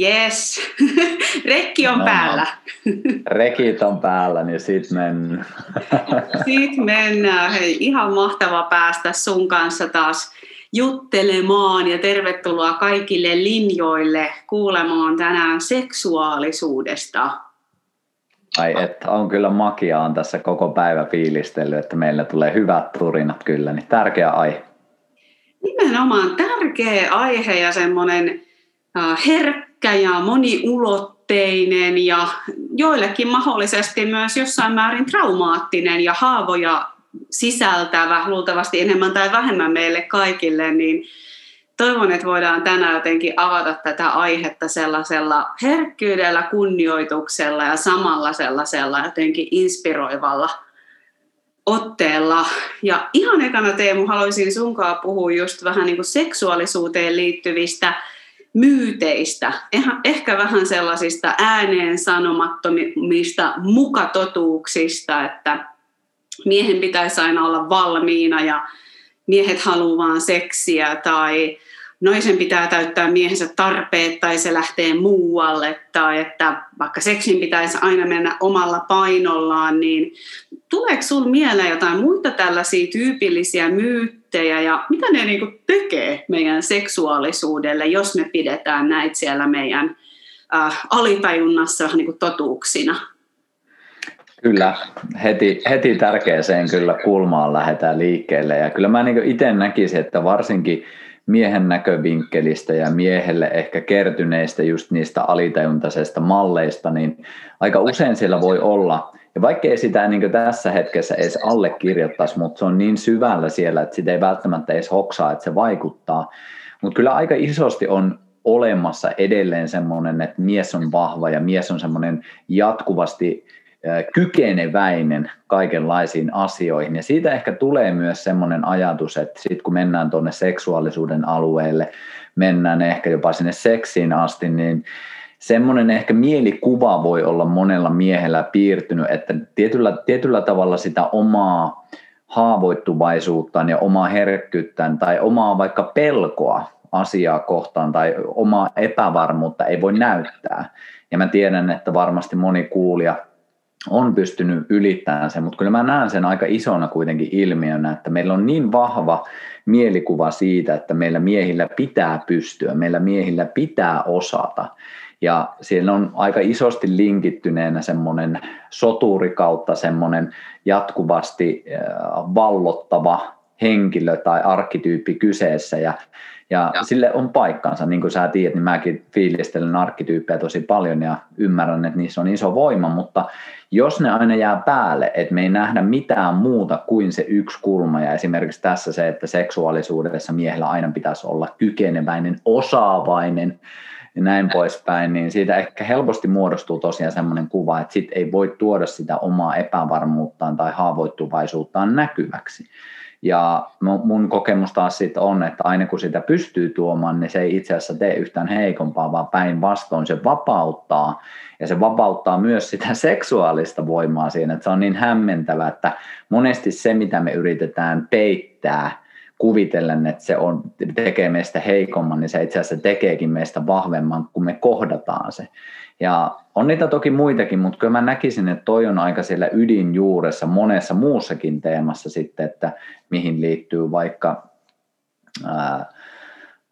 Yes, rekki on no, päällä. Rekit on päällä, niin sit mennään. Sitten mennään. Hei, ihan mahtava päästä sun kanssa taas juttelemaan ja tervetuloa kaikille linjoille kuulemaan tänään seksuaalisuudesta. Ai että on kyllä makia on tässä koko päivä fiilistellyt, että meillä tulee hyvät turinat kyllä, niin tärkeä aihe. Nimenomaan tärkeä aihe ja semmoinen äh, herkkä ja moniulotteinen ja joillekin mahdollisesti myös jossain määrin traumaattinen ja haavoja sisältävä, luultavasti enemmän tai vähemmän meille kaikille, niin toivon, että voidaan tänään jotenkin avata tätä aihetta sellaisella herkkyydellä, kunnioituksella ja samalla sellaisella jotenkin inspiroivalla otteella. Ja ihan ekana Teemu, haluaisin sunkaan puhua just vähän niin kuin seksuaalisuuteen liittyvistä myyteistä, ehkä vähän sellaisista ääneen sanomattomista mukatotuuksista, että miehen pitäisi aina olla valmiina ja miehet haluaa vaan seksiä tai naisen pitää täyttää miehensä tarpeet tai se lähtee muualle tai että vaikka seksin pitäisi aina mennä omalla painollaan, niin tuleeko sinulla mieleen jotain muita tällaisia tyypillisiä myyttejä ja mitä ne niinku tekee meidän seksuaalisuudelle, jos me pidetään näitä siellä meidän äh, alitajunnassa niinku totuuksina? Kyllä, heti, heti tärkeäseen kyllä kulmaan lähdetään liikkeelle ja kyllä mä niin itse näkisin, että varsinkin miehen näkövinkkelistä ja miehelle ehkä kertyneistä just niistä alitajuntaisesta malleista, niin aika usein siellä voi olla, ja vaikkei sitä niin tässä hetkessä edes allekirjoittaisi, mutta se on niin syvällä siellä, että sitä ei välttämättä edes hoksaa, että se vaikuttaa. Mutta kyllä aika isosti on olemassa edelleen semmoinen, että mies on vahva ja mies on semmoinen jatkuvasti kykeneväinen kaikenlaisiin asioihin. Ja siitä ehkä tulee myös semmoinen ajatus, että sitten kun mennään tuonne seksuaalisuuden alueelle, mennään ehkä jopa sinne seksiin asti, niin semmoinen ehkä mielikuva voi olla monella miehellä piirtynyt, että tietyllä, tietyllä tavalla sitä omaa haavoittuvaisuuttaan ja omaa herkkyyttään tai omaa vaikka pelkoa asiaa kohtaan tai omaa epävarmuutta ei voi näyttää. Ja mä tiedän, että varmasti moni kuulija on pystynyt ylittämään sen, mutta kyllä mä näen sen aika isona kuitenkin ilmiönä, että meillä on niin vahva mielikuva siitä, että meillä miehillä pitää pystyä, meillä miehillä pitää osata. Ja siellä on aika isosti linkittyneenä semmoinen soturi kautta semmoinen jatkuvasti äh, vallottava henkilö tai arkkityyppi kyseessä. Ja ja, ja. sille on paikkansa, niin kuin sä tiedät, niin mäkin fiilistelen arkkityyppejä tosi paljon ja ymmärrän, että niissä on iso voima, mutta jos ne aina jää päälle, että me ei nähdä mitään muuta kuin se yksi kulma, ja esimerkiksi tässä se, että seksuaalisuudessa miehellä aina pitäisi olla kykeneväinen, osaavainen, ja näin poispäin, niin siitä ehkä helposti muodostuu tosiaan semmoinen kuva, että sit ei voi tuoda sitä omaa epävarmuuttaan tai haavoittuvaisuuttaan näkyväksi. Ja mun kokemus taas sit on, että aina kun sitä pystyy tuomaan, niin se ei itse asiassa tee yhtään heikompaa, vaan päinvastoin se vapauttaa. Ja se vapauttaa myös sitä seksuaalista voimaa siinä, että se on niin hämmentävä, että monesti se, mitä me yritetään peittää, kuvitellen, että se on, tekee meistä heikomman, niin se itse asiassa tekeekin meistä vahvemman, kun me kohdataan se. Ja on niitä toki muitakin, mutta kyllä mä näkisin, että toi on aika siellä ydinjuuressa monessa muussakin teemassa sitten, että mihin liittyy vaikka, ää,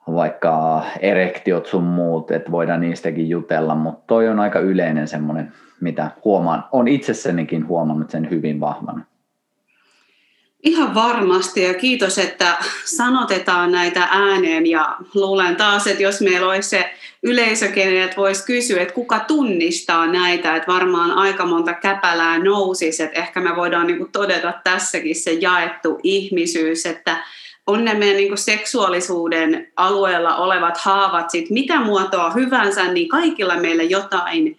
vaikka erektiot sun muut, että voidaan niistäkin jutella, mutta toi on aika yleinen semmoinen, mitä huomaan, on itsessänikin huomannut sen hyvin vahvana. Ihan varmasti ja kiitos, että sanotetaan näitä ääneen ja luulen taas, että jos meillä olisi se yleisö, että voisi kysyä, että kuka tunnistaa näitä, että varmaan aika monta käpälää nousisi, että ehkä me voidaan niin kuin todeta tässäkin se jaettu ihmisyys, että on ne meidän niin seksuaalisuuden alueella olevat haavat, sit mitä muotoa hyvänsä, niin kaikilla meillä jotain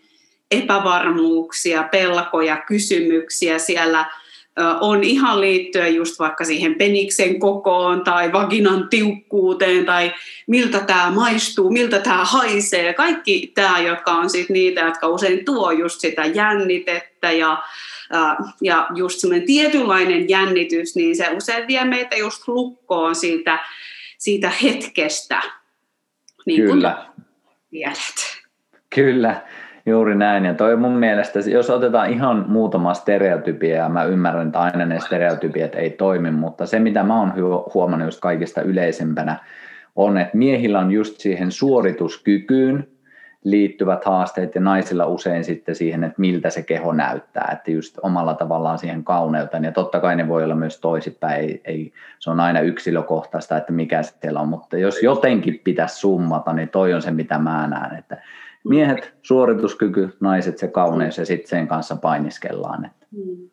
epävarmuuksia, pelkoja, kysymyksiä siellä – on ihan liittyen just vaikka siihen peniksen kokoon tai vaginan tiukkuuteen tai miltä tämä maistuu, miltä tämä haisee. Kaikki tämä, jotka on sit niitä, jotka usein tuo just sitä jännitettä ja, ja just semmoinen tietynlainen jännitys, niin se usein vie meitä just lukkoon siitä, siitä hetkestä. Niin Kyllä. tiedät. Kyllä, juuri näin. Ja toi mun mielestä, jos otetaan ihan muutama stereotypia, ja mä ymmärrän, että aina ne stereotypiat ei toimi, mutta se mitä mä oon huomannut just kaikista yleisempänä, on, että miehillä on just siihen suorituskykyyn liittyvät haasteet ja naisilla usein sitten siihen, että miltä se keho näyttää, että just omalla tavallaan siihen kauneuteen ja totta kai ne voi olla myös toisinpäin, ei, ei, se on aina yksilökohtaista, että mikä siellä on, mutta jos jotenkin pitäisi summata, niin toi on se mitä mä näen, että miehet suorituskyky, naiset se kauneus ja sitten sen kanssa painiskellaan. Mm.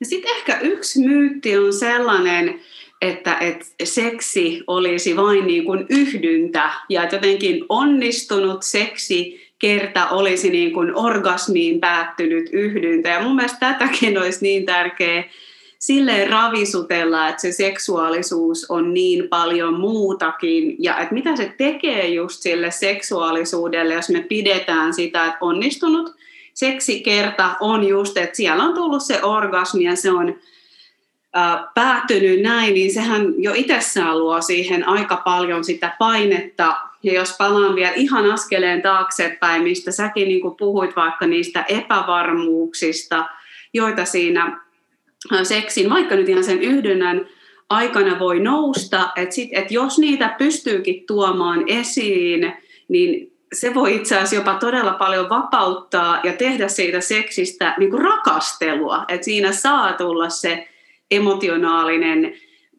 Ja sitten ehkä yksi myytti on sellainen, että, että seksi olisi vain niin kuin yhdyntä ja että jotenkin onnistunut seksi kerta olisi niin kuin orgasmiin päättynyt yhdyntä. Ja mun mielestä tätäkin olisi niin tärkeää silleen ravisutella, että se seksuaalisuus on niin paljon muutakin ja että mitä se tekee just sille seksuaalisuudelle, jos me pidetään sitä, että onnistunut seksikerta on just, että siellä on tullut se orgasmi ja se on päättynyt näin, niin sehän jo itsessään luo siihen aika paljon sitä painetta. Ja jos palaan vielä ihan askeleen taaksepäin, mistä säkin niin puhuit vaikka niistä epävarmuuksista, joita siinä seksin, vaikka nyt ihan sen yhdynnän aikana voi nousta, että, sit, että jos niitä pystyykin tuomaan esiin, niin se voi itse asiassa jopa todella paljon vapauttaa ja tehdä siitä seksistä niin kuin rakastelua, että siinä saa tulla se emotionaalinen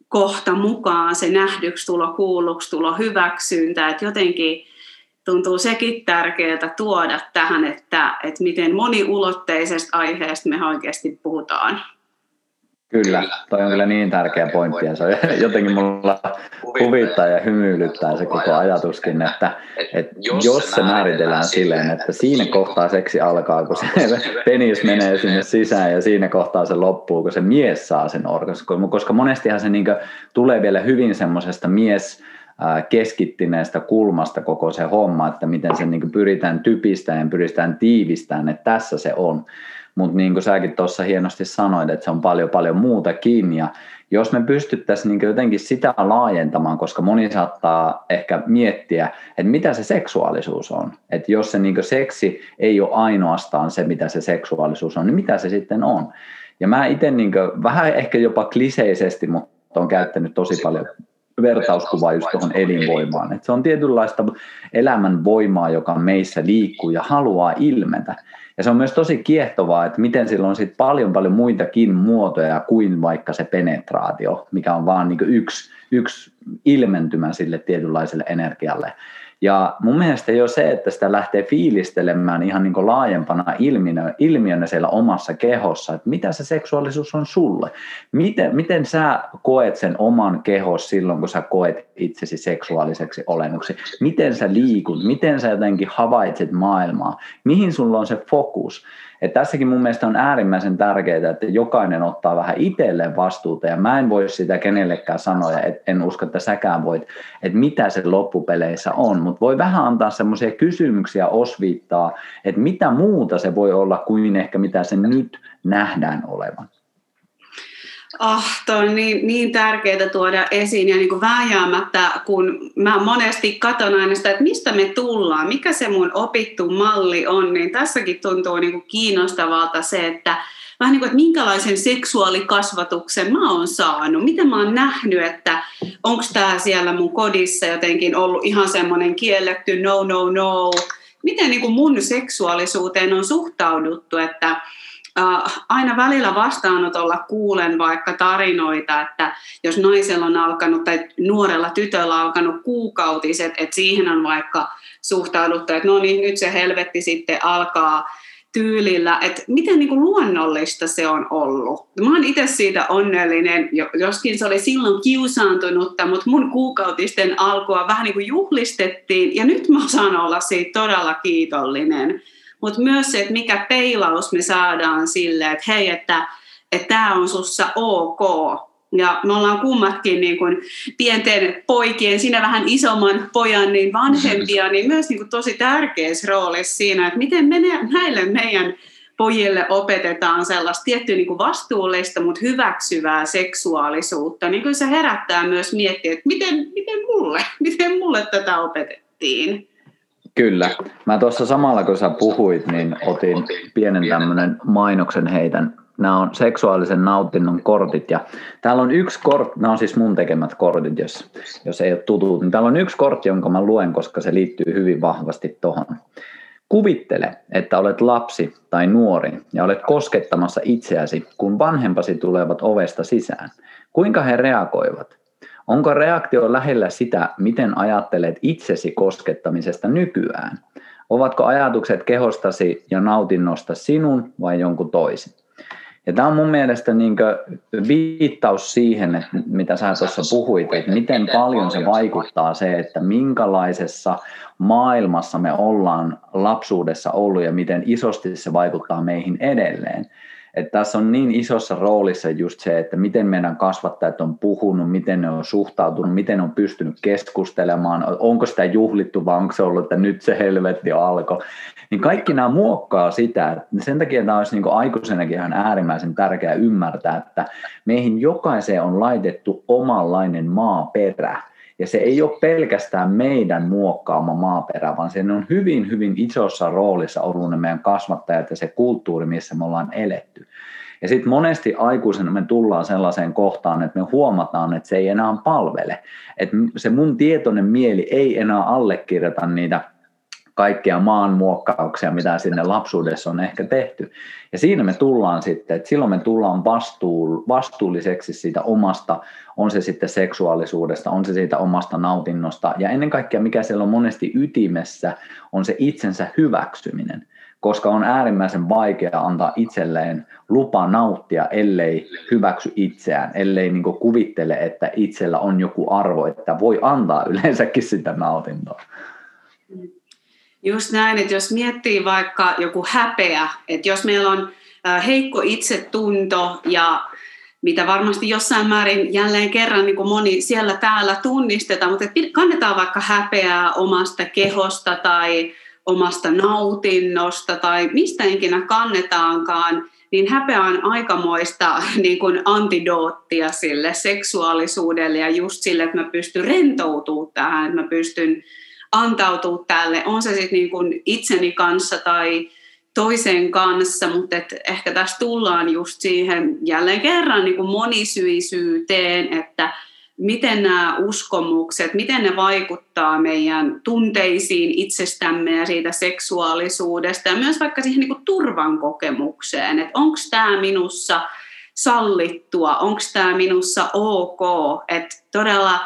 kohta mukaan, se nähdyksi tulo, kuulluksi tulo, hyväksyntä, että jotenkin tuntuu sekin tärkeää tuoda tähän, että, että miten moniulotteisesta aiheesta me oikeasti puhutaan. Kyllä, toi on kyllä niin tärkeä pointti ja se on jotenkin mulla huvittaa ja hymyilyttää se koko ajatuskin, että, että jos se määritellään silleen, että siinä kohtaa seksi alkaa, kun se penis menee sinne sisään ja siinä kohtaa se loppuu, kun se mies saa sen orgasmin, koska monestihan se niin tulee vielä hyvin semmoisesta mies keskittyneestä kulmasta koko se homma, että miten se niin pyritään typistämään ja pyritään tiivistämään, että tässä se on mutta niin kuin säkin tuossa hienosti sanoit, että se on paljon paljon muutakin ja jos me pystyttäisiin niin jotenkin sitä laajentamaan, koska moni saattaa ehkä miettiä, että mitä se seksuaalisuus on. Että jos se niin seksi ei ole ainoastaan se, mitä se seksuaalisuus on, niin mitä se sitten on. Ja mä itse niin vähän ehkä jopa kliseisesti, mutta on käyttänyt tosi paljon vertauskuvaa just tuohon elinvoimaan. Että se on tietynlaista elämän voimaa, joka meissä liikkuu ja haluaa ilmetä. Ja se on myös tosi kiehtovaa, että miten sillä on sit paljon paljon muitakin muotoja kuin vaikka se penetraatio, mikä on vaan niin yksi, yksi ilmentymä sille tietynlaiselle energialle. Ja mun mielestä jo se, että sitä lähtee fiilistelemään ihan niin laajempana ilmiönä, ilmiönä siellä omassa kehossa, että mitä se seksuaalisuus on sulle. Miten, miten sä koet sen oman kehos silloin, kun sä koet itsesi seksuaaliseksi olennoksi? Miten sä liikut? Miten sä jotenkin havaitset maailmaa? Mihin sulla on se fokus? Et tässäkin mun mielestä on äärimmäisen tärkeää, että jokainen ottaa vähän itselleen vastuuta ja mä en voi sitä kenellekään sanoa, että en usko, että säkään voit, että mitä se loppupeleissä on, mutta voi vähän antaa semmoisia kysymyksiä osviittaa, että mitä muuta se voi olla kuin ehkä mitä se nyt nähdään olevan. Oh, on niin, niin tärkeää tuoda esiin ja niin kuin vääjäämättä, kun mä monesti katson aina sitä, että mistä me tullaan, mikä se mun opittu malli on, niin tässäkin tuntuu niin kuin kiinnostavalta se, että vähän niin kuin, että minkälaisen seksuaalikasvatuksen mä oon saanut, miten mä oon nähnyt, että onko tämä siellä mun kodissa jotenkin ollut ihan semmoinen kielletty no, no, no, miten niin kuin mun seksuaalisuuteen on suhtauduttu, että aina välillä vastaanotolla kuulen vaikka tarinoita, että jos naisella on alkanut tai nuorella tytöllä on alkanut kuukautiset, että siihen on vaikka suhtauduttu, että no niin, nyt se helvetti sitten alkaa tyylillä, että miten niin kuin luonnollista se on ollut. Mä oon itse siitä onnellinen, joskin se oli silloin kiusaantunutta, mutta mun kuukautisten alkua vähän niin kuin juhlistettiin ja nyt mä saan olla siitä todella kiitollinen mutta myös se, että mikä peilaus me saadaan sille, että hei, että tämä on sussa ok. Ja me ollaan kummatkin niin kuin pienten poikien, siinä vähän isomman pojan niin vanhempia, niin myös niin kuin tosi tärkeässä roolissa siinä, että miten me näille meidän pojille opetetaan sellaista tiettyä niin kuin vastuullista, mutta hyväksyvää seksuaalisuutta. Niin kuin se herättää myös miettiä, että miten, miten, mulle, miten mulle tätä opetettiin. Kyllä. Mä tuossa samalla kun sä puhuit, niin otin pienen tämmöinen mainoksen heitän. Nämä on seksuaalisen nautinnon kortit ja täällä on yksi kortti, nämä on siis mun tekemät kortit, jos, jos ei ole tutut, niin täällä on yksi kortti, jonka mä luen, koska se liittyy hyvin vahvasti tuohon. Kuvittele, että olet lapsi tai nuori ja olet koskettamassa itseäsi, kun vanhempasi tulevat ovesta sisään. Kuinka he reagoivat? Onko reaktio lähellä sitä, miten ajattelet itsesi koskettamisesta nykyään? Ovatko ajatukset kehostasi ja nautinnosta sinun vai jonkun toisen? Ja tämä on mun mielestä niin viittaus siihen, että mitä sä tuossa puhuit, että miten paljon se vaikuttaa se, että minkälaisessa maailmassa me ollaan lapsuudessa ollut ja miten isosti se vaikuttaa meihin edelleen. Että tässä on niin isossa roolissa just se, että miten meidän kasvattajat on puhunut, miten ne on suhtautunut, miten on pystynyt keskustelemaan, onko sitä juhlittu vai onko se ollut, että nyt se helvetti alkoi. Niin kaikki nämä muokkaa sitä. Sen takia tämä olisi niin aikuisenakin ihan äärimmäisen tärkeää ymmärtää, että meihin jokaiseen on laitettu omanlainen maaperä. Ja se ei ole pelkästään meidän muokkaama maaperä, vaan se on hyvin, hyvin isossa roolissa ollut ne meidän kasvattajat ja se kulttuuri, missä me ollaan eletty. Ja sitten monesti aikuisena me tullaan sellaiseen kohtaan, että me huomataan, että se ei enää palvele. Että se mun tietoinen mieli ei enää allekirjoita niitä kaikkia maanmuokkauksia, mitä sinne lapsuudessa on ehkä tehty. Ja siinä me tullaan sitten, että silloin me tullaan vastuu, vastuulliseksi siitä omasta, on se sitten seksuaalisuudesta, on se siitä omasta nautinnosta, ja ennen kaikkea mikä siellä on monesti ytimessä, on se itsensä hyväksyminen koska on äärimmäisen vaikea antaa itselleen lupa nauttia, ellei hyväksy itseään, ellei niin kuvittele, että itsellä on joku arvo, että voi antaa yleensäkin sitä nautintoa. Just näin, että jos miettii vaikka joku häpeä, että jos meillä on heikko itsetunto ja mitä varmasti jossain määrin jälleen kerran niin kuin moni siellä täällä tunnistetaan, mutta kannetaan vaikka häpeää omasta kehosta tai omasta nautinnosta tai mistä ikinä kannetaankaan, niin häpeä on aikamoista niin kuin antidoottia sille seksuaalisuudelle ja just sille, että mä pystyn rentoutumaan tähän, että mä pystyn antautua tälle, on se sitten niin itseni kanssa tai toisen kanssa, mutta et ehkä tässä tullaan just siihen jälleen kerran niin kuin monisyisyyteen, että miten nämä uskomukset, miten ne vaikuttaa meidän tunteisiin itsestämme ja siitä seksuaalisuudesta ja myös vaikka siihen niin turvan kokemukseen, että onko tämä minussa sallittua, onko tämä minussa ok, että todella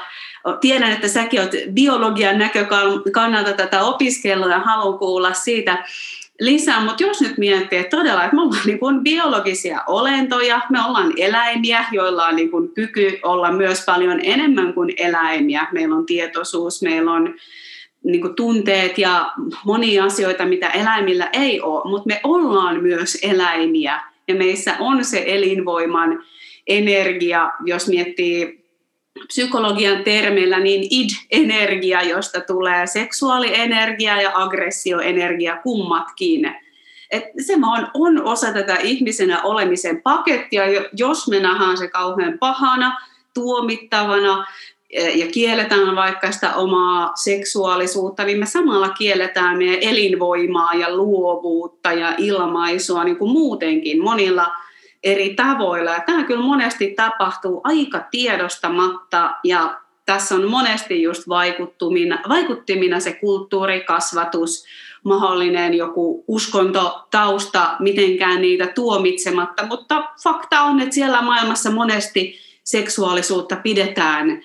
tiedän, että säkin olet biologian näkökannalta tätä opiskellut ja haluan kuulla siitä lisää, mutta jos nyt miettii, että todella, että me ollaan niin kuin biologisia olentoja, me ollaan eläimiä, joilla on niin kuin kyky olla myös paljon enemmän kuin eläimiä. Meillä on tietoisuus, meillä on niin kuin tunteet ja monia asioita, mitä eläimillä ei ole, mutta me ollaan myös eläimiä ja meissä on se elinvoiman energia, jos miettii psykologian termeillä niin id-energia, josta tulee seksuaalienergia ja aggressioenergia kummatkin. Et se on, on osa tätä ihmisenä olemisen pakettia, jos me nähdään se kauhean pahana, tuomittavana e, ja kielletään vaikka sitä omaa seksuaalisuutta, niin me samalla kielletään meidän elinvoimaa ja luovuutta ja ilmaisua niin kuin muutenkin monilla – eri tavoilla. Ja tämä kyllä monesti tapahtuu aika tiedostamatta ja tässä on monesti just vaikuttimina, vaikuttimina se kulttuurikasvatus, mahdollinen joku uskontotausta, mitenkään niitä tuomitsematta, mutta fakta on, että siellä maailmassa monesti seksuaalisuutta pidetään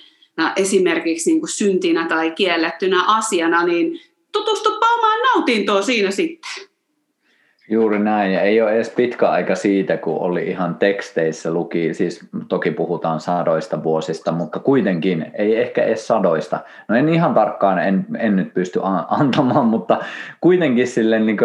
esimerkiksi niin kuin syntinä tai kiellettynä asiana, niin tutustupa omaan nautintoon siinä sitten. Juuri näin, ei ole edes pitkä aika siitä, kun oli ihan teksteissä luki, siis toki puhutaan sadoista vuosista, mutta kuitenkin ei ehkä edes sadoista. No en ihan tarkkaan, en, en nyt pysty antamaan, mutta kuitenkin sille niin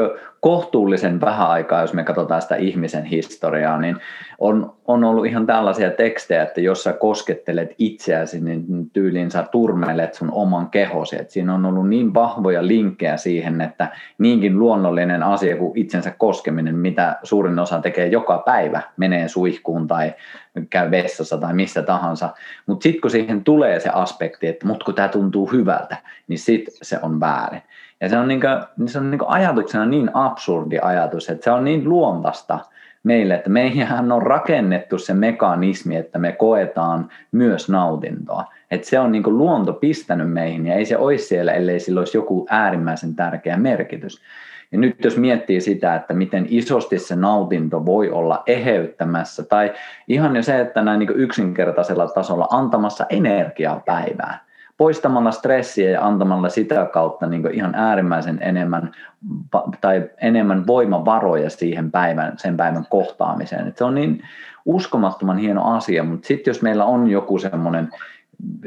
kohtuullisen vähän aikaa, jos me katsotaan sitä ihmisen historiaa, niin on, on ollut ihan tällaisia tekstejä, että jos sä koskettelet itseäsi, niin tyyliin sä turmelet sun oman kehosi. Et siinä on ollut niin vahvoja linkkejä siihen, että niinkin luonnollinen asia kuin itsensä koskeminen, mitä suurin osa tekee joka päivä, menee suihkuun tai käy vessassa tai missä tahansa. Mutta sitten kun siihen tulee se aspekti, että mut kun tämä tuntuu hyvältä, niin sitten se on väärin. Ja se on, niin kuin, se on niin kuin ajatuksena niin absurdi ajatus, että se on niin luontaista meille, että meihän on rakennettu se mekanismi, että me koetaan myös nautintoa. Että se on niin kuin luonto pistänyt meihin ja ei se olisi siellä, ellei sillä olisi joku äärimmäisen tärkeä merkitys. Ja nyt jos miettii sitä, että miten isosti se nautinto voi olla eheyttämässä, tai ihan jo se, että näin niin yksinkertaisella tasolla antamassa energiaa päivään, poistamalla stressiä ja antamalla sitä kautta niin ihan äärimmäisen enemmän tai enemmän voimavaroja siihen päivän, sen päivän kohtaamiseen. Et se on niin uskomattoman hieno asia, mutta sitten jos meillä on joku semmoinen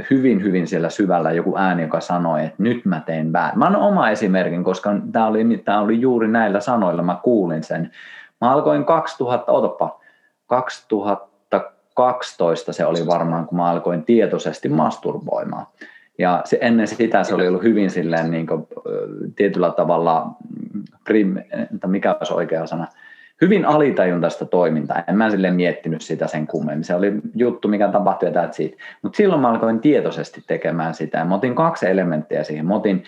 hyvin, hyvin siellä syvällä joku ääni, joka sanoi, että nyt mä teen väärin. Mä annan oma esimerkin, koska tämä oli, tämä oli juuri näillä sanoilla, mä kuulin sen. Mä alkoin 2000, otapa, 2012 se oli varmaan, kun mä alkoin tietoisesti masturboimaan. Ja se, ennen sitä se oli ollut hyvin silleen niin kuin, tietyllä tavalla, prim, mikä olisi oikea sana, hyvin alitajuntaista toimintaa. En mä sille miettinyt sitä sen kummemmin. Se oli juttu, mikä tapahtui ja siitä. Mutta silloin mä alkoin tietoisesti tekemään sitä. Mä otin kaksi elementtiä siihen. Mä otin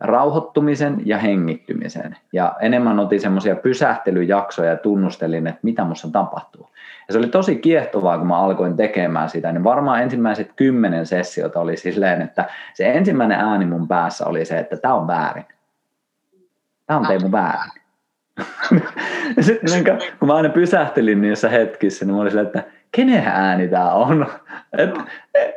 rauhoittumisen ja hengittymisen. Ja enemmän otin semmoisia pysähtelyjaksoja ja tunnustelin, että mitä musta tapahtuu. Ja se oli tosi kiehtovaa, kun mä alkoin tekemään sitä, niin varmaan ensimmäiset kymmenen sessiota oli silleen, että se ensimmäinen ääni mun päässä oli se, että tämä on väärin. Tämä on Teemu väärin. Sitten niin kun mä aina pysähtelin niissä hetkissä, niin mä olin silleen, että kenen ääni tämä on? Et,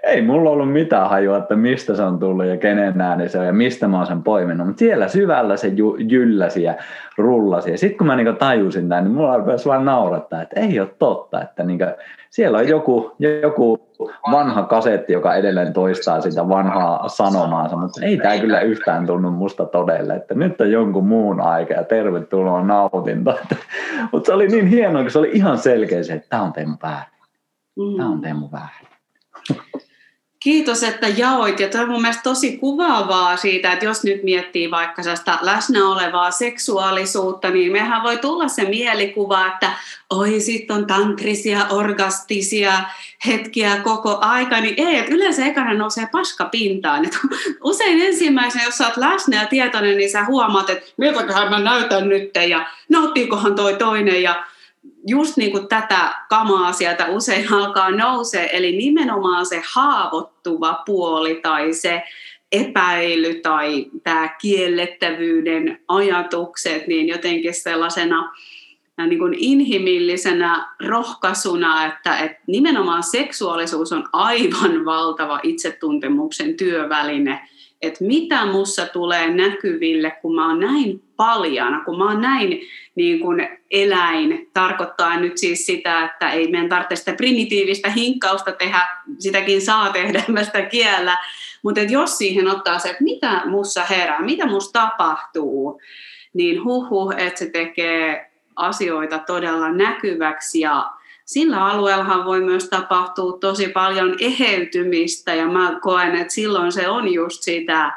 ei mulla ollut mitään hajua, että mistä se on tullut ja kenen ääni se on ja mistä mä oon sen poiminut. Mutta siellä syvällä se jy, jylläsi ja rullasi. Ja sitten kun mä niinku tajusin tämän, niin mulla rupesi vaan naurattaa, että ei ole totta. Että niinku, siellä on joku, joku vanha kasetti, joka edelleen toistaa sitä vanhaa sanomaansa, mutta ei tämä kyllä yhtään tunnu musta todelle, että nyt on jonkun muun aika ja tervetuloa nautinto. mutta se oli niin hienoa, kun se oli ihan selkeä se, että tämä on Teemu väärin. Mm. Tämä on Teemu väärin. Kiitos, että jaoit. Ja tämä on mun mielestä tosi kuvaavaa siitä, että jos nyt miettii vaikka sitä läsnä olevaa seksuaalisuutta, niin mehän voi tulla se mielikuva, että oi, sitten on tantrisia, orgastisia hetkiä koko aika, niin ei, että yleensä ekana nousee paska pintaan. Et usein ensimmäisenä, jos sä oot läsnä ja tietoinen, niin sä huomaat, että miltäköhän mä näytän nyt ja nauttiikohan toi toinen ja just niin kuin tätä kamaa sieltä usein alkaa nousee, eli nimenomaan se haavoittuva puoli tai se epäily tai tämä kiellettävyyden ajatukset, niin jotenkin sellaisena niin kuin inhimillisenä rohkaisuna, että, että nimenomaan seksuaalisuus on aivan valtava itsetuntemuksen työväline – että mitä mussa tulee näkyville, kun mä oon näin paljana, kun mä oon näin niin kuin eläin, tarkoittaa nyt siis sitä, että ei meidän tarvitse sitä primitiivistä hinkkausta tehdä, sitäkin saa tehdä, mä sitä kiellä, mutta jos siihen ottaa se, että mitä mussa herää, mitä musta tapahtuu, niin huhu, että se tekee asioita todella näkyväksi ja sillä alueellahan voi myös tapahtua tosi paljon eheytymistä ja mä koen, että silloin se on just sitä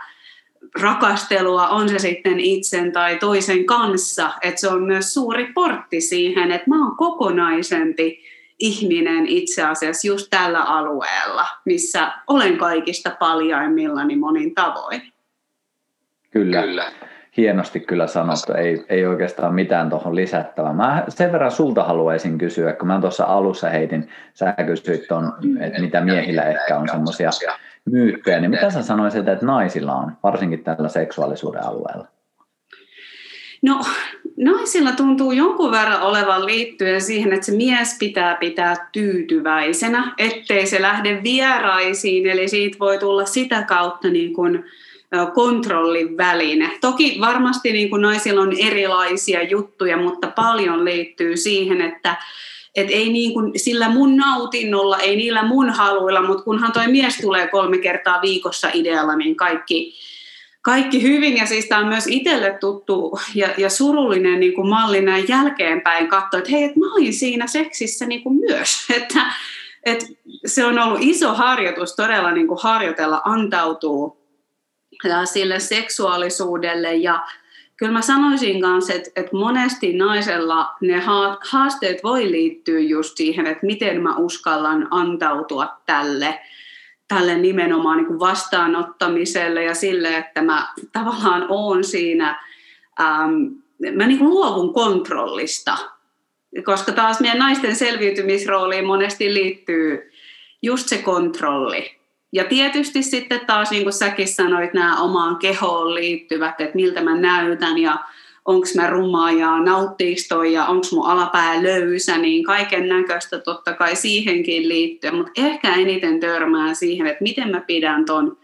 rakastelua, on se sitten itsen tai toisen kanssa, että se on myös suuri portti siihen, että mä oon kokonaisempi ihminen itse asiassa just tällä alueella, missä olen kaikista paljaimmillani monin tavoin. Kyllä. Kyllä hienosti kyllä sanottu, ei, ei oikeastaan mitään tuohon lisättävää. Mä sen verran sulta haluaisin kysyä, kun mä tuossa alussa heitin, sä kysyit ton, että mitä miehillä ehkä on semmoisia myyttejä, niin mitä sä sanoisit, että naisilla on, varsinkin tällä seksuaalisuuden alueella? No naisilla tuntuu jonkun verran olevan liittyen siihen, että se mies pitää pitää tyytyväisenä, ettei se lähde vieraisiin, eli siitä voi tulla sitä kautta niin kuin, kontrollin väline. Toki varmasti niin kuin naisilla on erilaisia juttuja, mutta paljon liittyy siihen, että et ei niin kuin sillä mun nautinnolla, ei niillä mun haluilla, mutta kunhan toi mies tulee kolme kertaa viikossa idealla, niin kaikki, kaikki hyvin. Ja siis tämä on myös itselle tuttu ja, ja surullinen niin kuin malli näin jälkeenpäin katsoa, että hei, että mä olin siinä seksissä niin kuin myös. Että, että se on ollut iso harjoitus todella niin kuin harjoitella, antautuu sille seksuaalisuudelle ja kyllä mä sanoisin kanssa, että, että monesti naisella ne haasteet voi liittyä just siihen, että miten mä uskallan antautua tälle, tälle nimenomaan niin kuin vastaanottamiselle ja sille, että mä tavallaan oon siinä, ähm, mä niin kuin luovun kontrollista, koska taas meidän naisten selviytymisrooliin monesti liittyy just se kontrolli. Ja tietysti sitten taas, niin kuin säkin sanoit, nämä omaan kehoon liittyvät, että miltä mä näytän ja onko mä rumaa ja nauttiiko ja onko mun alapää löysä, niin kaiken näköistä totta kai siihenkin liittyy. Mutta ehkä eniten törmää siihen, että miten mä pidän ton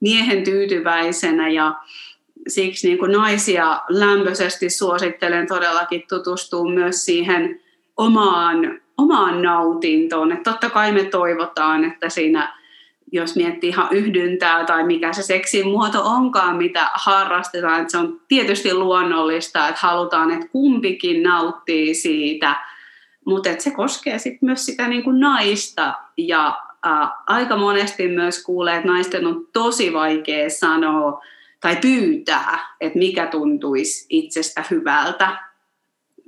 miehen tyytyväisenä ja siksi niin kuin naisia lämpöisesti suosittelen todellakin tutustua myös siihen omaan, omaan nautintoon. Että totta kai me toivotaan, että siinä jos miettii ihan yhdyntää tai mikä se seksin muoto onkaan, mitä harrastetaan, että se on tietysti luonnollista, että halutaan, että kumpikin nauttii siitä, mutta että se koskee sit myös sitä niin kuin naista ja ää, aika monesti myös kuulee, että naisten on tosi vaikea sanoa tai pyytää, että mikä tuntuisi itsestä hyvältä.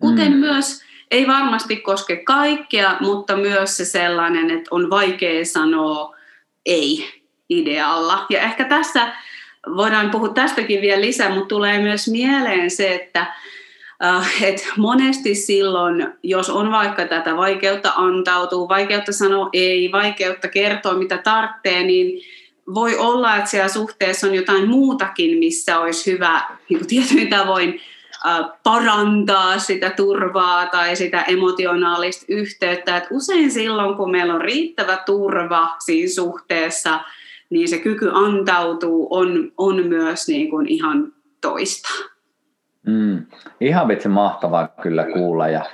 Kuten mm. myös, ei varmasti koske kaikkea, mutta myös se sellainen, että on vaikea sanoa ei-idealla. Ja ehkä tässä voidaan puhua tästäkin vielä lisää, mutta tulee myös mieleen se, että äh, et monesti silloin, jos on vaikka tätä vaikeutta antautuu, vaikeutta sanoa ei, vaikeutta kertoa mitä tarvitsee, niin voi olla, että siellä suhteessa on jotain muutakin, missä olisi hyvä niin tietyin tavoin parantaa sitä turvaa tai sitä emotionaalista yhteyttä. Et usein silloin, kun meillä on riittävä turva siinä suhteessa, niin se kyky antautuu on, on myös niin kuin ihan toista. Mm, ihan vitsi mahtavaa kyllä kuulla ja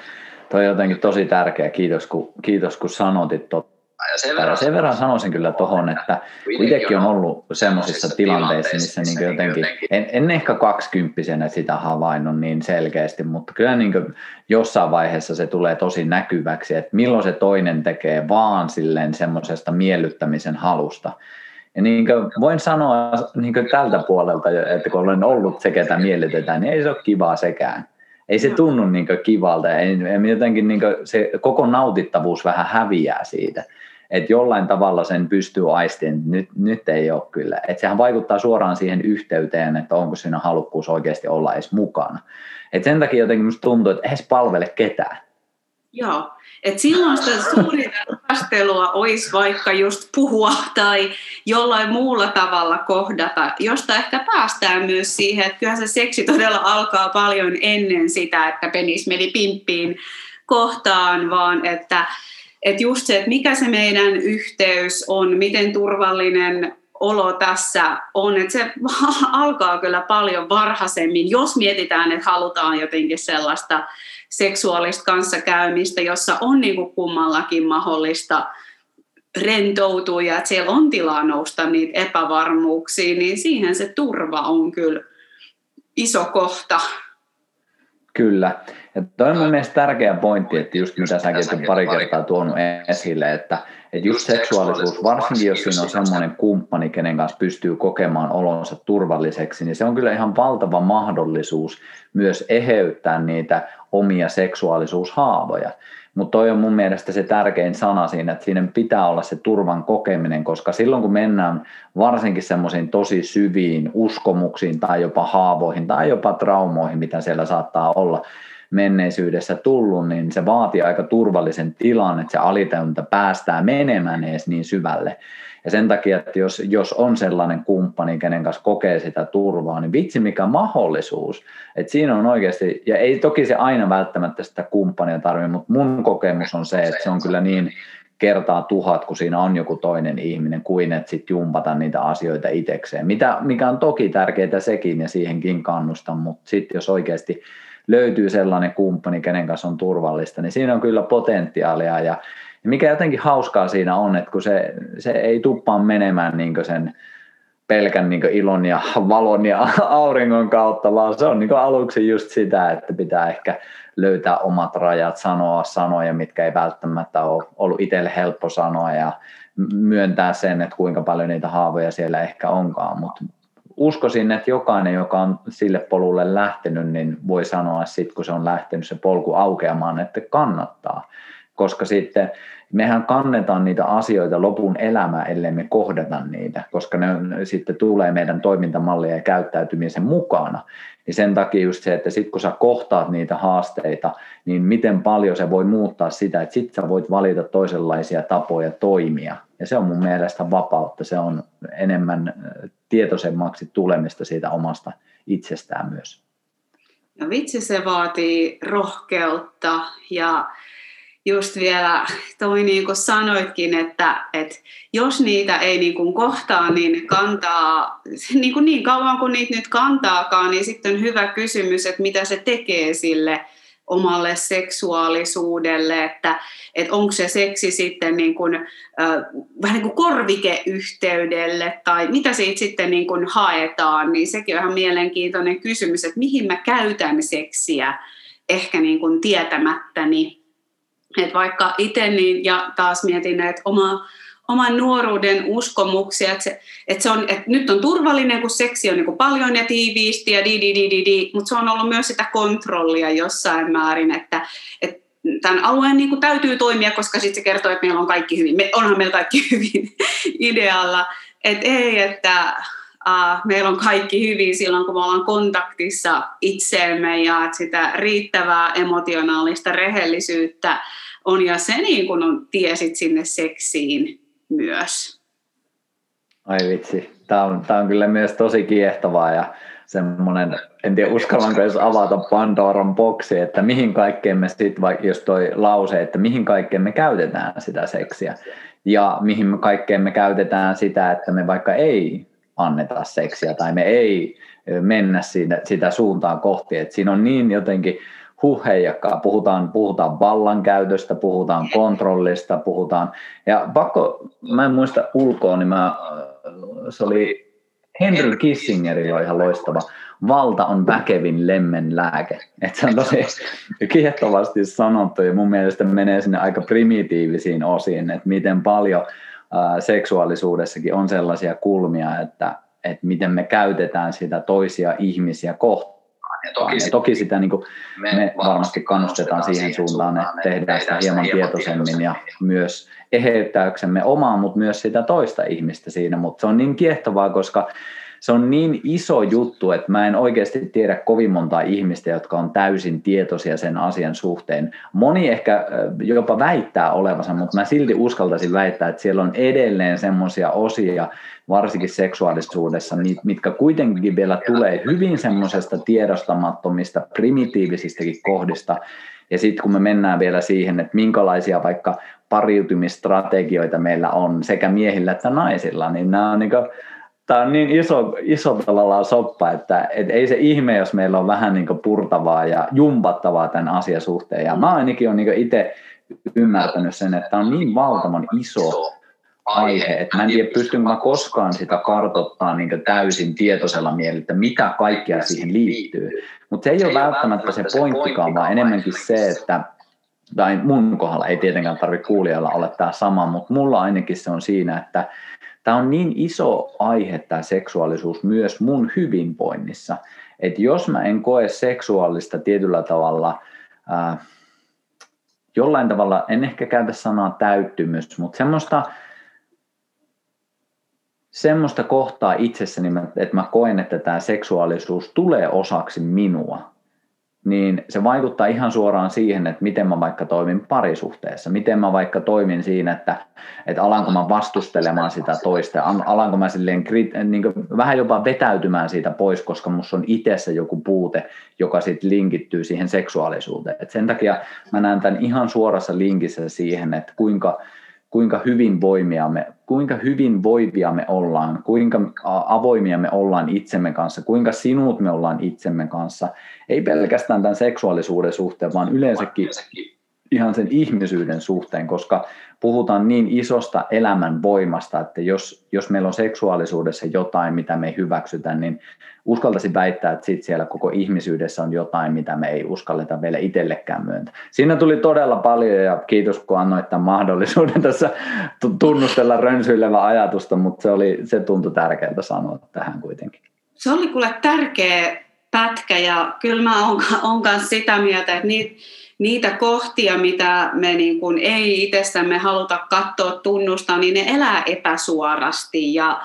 toi on jotenkin tosi tärkeä. Kiitos kun, kiitos kun sanotit tuota ja sen verran, sen verran sanoisin kyllä tuohon, että itsekin on ollut semmoisissa tilanteissa, missä niin jotenkin, en, en ehkä kaksikymppisenä sitä havainnut niin selkeästi, mutta kyllä niin jossain vaiheessa se tulee tosi näkyväksi, että milloin se toinen tekee vaan silleen semmoisesta miellyttämisen halusta. Ja niin voin sanoa niin tältä puolelta, että kun olen ollut se, ketä miellytetään, niin ei se ole kivaa sekään. Ei se tunnu niin kivalta ja jotenkin niin se koko nautittavuus vähän häviää siitä että jollain tavalla sen pystyy aistimaan, että nyt, nyt ei ole kyllä. Että sehän vaikuttaa suoraan siihen yhteyteen, että onko siinä halukkuus oikeasti olla edes mukana. Et sen takia jotenkin musta tuntuu, että se palvele ketään. Joo, että silloin sitä suurinta rakastelua olisi vaikka just puhua tai jollain muulla tavalla kohdata, josta ehkä päästään myös siihen, että kyllähän se seksi todella alkaa paljon ennen sitä, että penis meni pimppiin kohtaan, vaan että että just se, että mikä se meidän yhteys on, miten turvallinen olo tässä on, että se alkaa kyllä paljon varhaisemmin, jos mietitään, että halutaan jotenkin sellaista seksuaalista kanssakäymistä, jossa on niin kuin kummallakin mahdollista rentoutua ja että siellä on tilaa nousta niitä epävarmuuksia, niin siihen se turva on kyllä iso kohta. Kyllä. Ja toi on mielestäni tärkeä pointti, että just mitä säkin olet pari kertaa tuonut esille, että, että just seksuaalisuus, varsinkin jos siinä on semmoinen kumppani, kenen kanssa pystyy kokemaan olonsa turvalliseksi, niin se on kyllä ihan valtava mahdollisuus myös eheyttää niitä omia seksuaalisuushaavoja. Mutta toi on mun mielestä se tärkein sana siinä, että siinä pitää olla se turvan kokeminen, koska silloin kun mennään varsinkin semmoisiin tosi syviin uskomuksiin tai jopa haavoihin tai jopa traumoihin, mitä siellä saattaa olla, menneisyydessä tullut, niin se vaatii aika turvallisen tilan, että se alitajunta päästää menemään edes niin syvälle. Ja sen takia, että jos, jos on sellainen kumppani, kenen kanssa kokee sitä turvaa, niin vitsi mikä mahdollisuus. Että siinä on oikeasti, ja ei toki se aina välttämättä sitä kumppania tarvitse, mutta mun kokemus on se, että se on kyllä niin kertaa tuhat, kun siinä on joku toinen ihminen, kuin että sitten jumpata niitä asioita itsekseen. Mitä, mikä on toki tärkeää sekin ja siihenkin kannustan, mutta sitten jos oikeasti löytyy sellainen kumppani, kenen kanssa on turvallista, niin siinä on kyllä potentiaalia ja ja mikä jotenkin hauskaa siinä on, että kun se, se ei tuppaa menemään niin sen pelkän niin ilon ja valon ja auringon kautta, vaan se on niin aluksi just sitä, että pitää ehkä löytää omat rajat, sanoa sanoja, mitkä ei välttämättä ole ollut itselle helppo sanoa ja myöntää sen, että kuinka paljon niitä haavoja siellä ehkä onkaan, mutta uskoisin, että jokainen, joka on sille polulle lähtenyt, niin voi sanoa sitten, kun se on lähtenyt se polku aukeamaan, että kannattaa koska sitten mehän kannetaan niitä asioita lopun elämää, ellei me kohdata niitä, koska ne sitten tulee meidän toimintamallia ja käyttäytymisen mukana. Niin sen takia just se, että sitten kun sä kohtaat niitä haasteita, niin miten paljon se voi muuttaa sitä, että sitten sä voit valita toisenlaisia tapoja toimia. Ja se on mun mielestä vapautta, se on enemmän tietoisemmaksi tulemista siitä omasta itsestään myös. No vitsi, se vaatii rohkeutta ja just vielä toi niin kuin sanoitkin, että, että jos niitä ei niin kuin kohtaa, niin kantaa, niin, kuin niin kauan kuin niitä nyt kantaakaan, niin sitten on hyvä kysymys, että mitä se tekee sille omalle seksuaalisuudelle, että, että onko se seksi sitten niin kuin, äh, vähän niin kuin korvikeyhteydelle tai mitä siitä sitten niin kuin haetaan, niin sekin on ihan mielenkiintoinen kysymys, että mihin mä käytän seksiä ehkä niin kuin tietämättäni. Että vaikka itse niin, ja taas mietin että oma, oman nuoruuden uskomuksia, että, se, että, se on, että nyt on turvallinen, kun seksi on niin paljon ja tiiviisti ja di, di, di, di, di, mutta se on ollut myös sitä kontrollia jossain määrin, että, että tämän alueen niin kuin täytyy toimia, koska sitten se kertoo, että meillä on kaikki hyvin. Me, onhan meillä kaikki hyvin idealla. Että ei, että uh, meillä on kaikki hyvin silloin, kun me ollaan kontaktissa itseemme ja sitä riittävää emotionaalista rehellisyyttä on. Ja se niin kuin on, tiesit sinne seksiin myös. Ai vitsi, tämä on, tämä on kyllä myös tosi kiehtovaa ja semmoinen, en tiedä uskallanko edes avata Pandoran boksi, että mihin kaikkeen me sitten, vaikka jos toi lause, että mihin kaikkeen me käytetään sitä seksiä ja mihin kaikkeen me käytetään sitä, että me vaikka ei anneta seksiä tai me ei mennä siinä, sitä suuntaan kohti, että siinä on niin jotenkin huheijakkaa, puhutaan, puhutaan vallankäytöstä, puhutaan kontrollista, puhutaan, ja pakko, mä en muista ulkoa, niin mä, se oli Henry Kissingerilla ihan loistava, valta on väkevin lemmen lääke. Et se on tosi kiehtovasti sanottu ja mun mielestä menee sinne aika primitiivisiin osiin, että miten paljon seksuaalisuudessakin on sellaisia kulmia, että, että miten me käytetään sitä toisia ihmisiä kohtaan. Ja toki, ja toki sitä niin kuin me, me varmasti kannustetaan siihen suuntaan, että tehdään sitä hieman tietoisemmin ja myös eheyttäyksemme omaa, mutta myös sitä toista ihmistä siinä. Mutta se on niin kiehtovaa, koska se on niin iso juttu, että mä en oikeasti tiedä kovin monta ihmistä, jotka on täysin tietoisia sen asian suhteen. Moni ehkä jopa väittää olevansa, mutta mä silti uskaltaisin väittää, että siellä on edelleen semmoisia osia, varsinkin seksuaalisuudessa, mitkä kuitenkin vielä tulee hyvin semmoisesta tiedostamattomista, primitiivisistäkin kohdista. Ja sitten kun me mennään vielä siihen, että minkälaisia vaikka pariutumistrategioita meillä on sekä miehillä että naisilla, niin nämä on niin tämä on niin iso, iso tavallaan soppa, että et ei se ihme, jos meillä on vähän niin purtavaa ja jumpattavaa tämän asian suhteen. Ja mä ainakin olen niin itse ymmärtänyt sen, että tämä on niin valtavan iso aihe, että mä en tiedä pystynkö mä koskaan sitä kartoittamaan niin täysin tietoisella mielellä, että mitä kaikkea siihen liittyy. Mutta se ei ole välttämättä se pointtikaan, vaan enemmänkin se, että tai mun kohdalla ei tietenkään tarvitse kuulijalla olla tämä sama, mutta mulla ainakin se on siinä, että Tämä on niin iso aihe tämä seksuaalisuus myös mun hyvinvoinnissa, että jos mä en koe seksuaalista tietyllä tavalla, äh, jollain tavalla, en ehkä käytä sanaa täyttymys, mutta semmoista, semmoista kohtaa itsessäni, että mä koen, että tämä seksuaalisuus tulee osaksi minua, niin se vaikuttaa ihan suoraan siihen, että miten mä vaikka toimin parisuhteessa, miten mä vaikka toimin siinä, että, että alanko mä vastustelemaan sitä toista, alanko mä silleen niin vähän jopa vetäytymään siitä pois, koska musta on itsessä joku puute, joka sitten linkittyy siihen seksuaalisuuteen. Et sen takia mä näen tämän ihan suorassa linkissä siihen, että kuinka, kuinka hyvin voimia me, kuinka hyvin voivia me ollaan, kuinka avoimia me ollaan itsemme kanssa, kuinka sinut me ollaan itsemme kanssa, ei pelkästään tämän seksuaalisuuden suhteen, vaan yleensäkin ihan sen ihmisyyden suhteen, koska puhutaan niin isosta elämän voimasta, että jos, jos meillä on seksuaalisuudessa jotain, mitä me ei hyväksytä, niin uskaltaisin väittää, että sit siellä koko ihmisyydessä on jotain, mitä me ei uskalleta vielä itsellekään myöntää. Siinä tuli todella paljon ja kiitos, kun annoit tämän mahdollisuuden tässä tunnustella rönsyilevä ajatusta, mutta se, oli, se tuntui tärkeältä sanoa tähän kuitenkin. Se oli kuule tärkeä pätkä ja kyllä mä oon, oon sitä mieltä, että niitä niitä kohtia, mitä me niin kuin ei itsestämme haluta katsoa, tunnustaa, niin ne elää epäsuorasti. Ja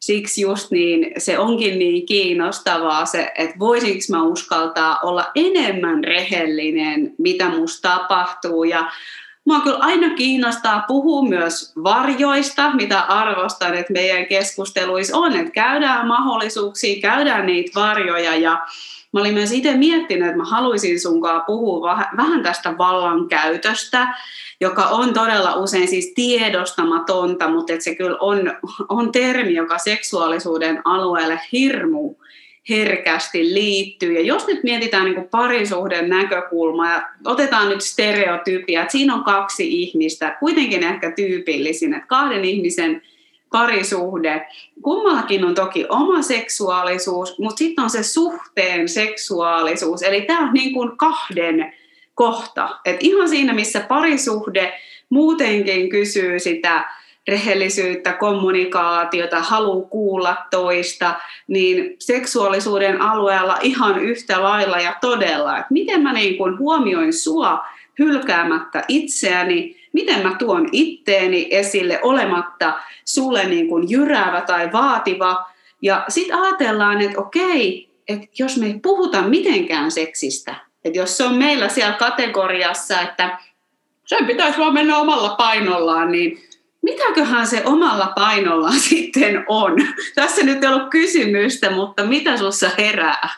siksi just niin, se onkin niin kiinnostavaa se, että voisinko mä uskaltaa olla enemmän rehellinen, mitä musta tapahtuu. Ja Mua kyllä aina kiinnostaa puhua myös varjoista, mitä arvostan, että meidän keskusteluissa on, että käydään mahdollisuuksia, käydään niitä varjoja ja Mä olin myös itse miettinyt, että mä haluaisin sunkaan puhua vähän tästä vallankäytöstä, joka on todella usein siis tiedostamatonta, mutta että se kyllä on, on termi, joka seksuaalisuuden alueelle hirmu herkästi liittyy. Ja jos nyt mietitään niin parisuhden näkökulmaa ja otetaan nyt stereotypia, että siinä on kaksi ihmistä, kuitenkin ehkä tyypillisin, että kahden ihmisen parisuhde. Kummallakin on toki oma seksuaalisuus, mutta sitten on se suhteen seksuaalisuus. Eli tämä on niin kuin kahden kohta. Et ihan siinä, missä parisuhde muutenkin kysyy sitä rehellisyyttä, kommunikaatiota, halu kuulla toista, niin seksuaalisuuden alueella ihan yhtä lailla ja todella, että miten mä niin kuin huomioin sua hylkäämättä itseäni, miten mä tuon itteeni esille olematta sulle niin kuin jyräävä tai vaativa. Ja sitten ajatellaan, että okei, että jos me ei puhuta mitenkään seksistä, että jos se on meillä siellä kategoriassa, että sen pitäisi vaan mennä omalla painollaan, niin mitäköhän se omalla painollaan sitten on? Tässä nyt ei ollut kysymystä, mutta mitä sinussa herää?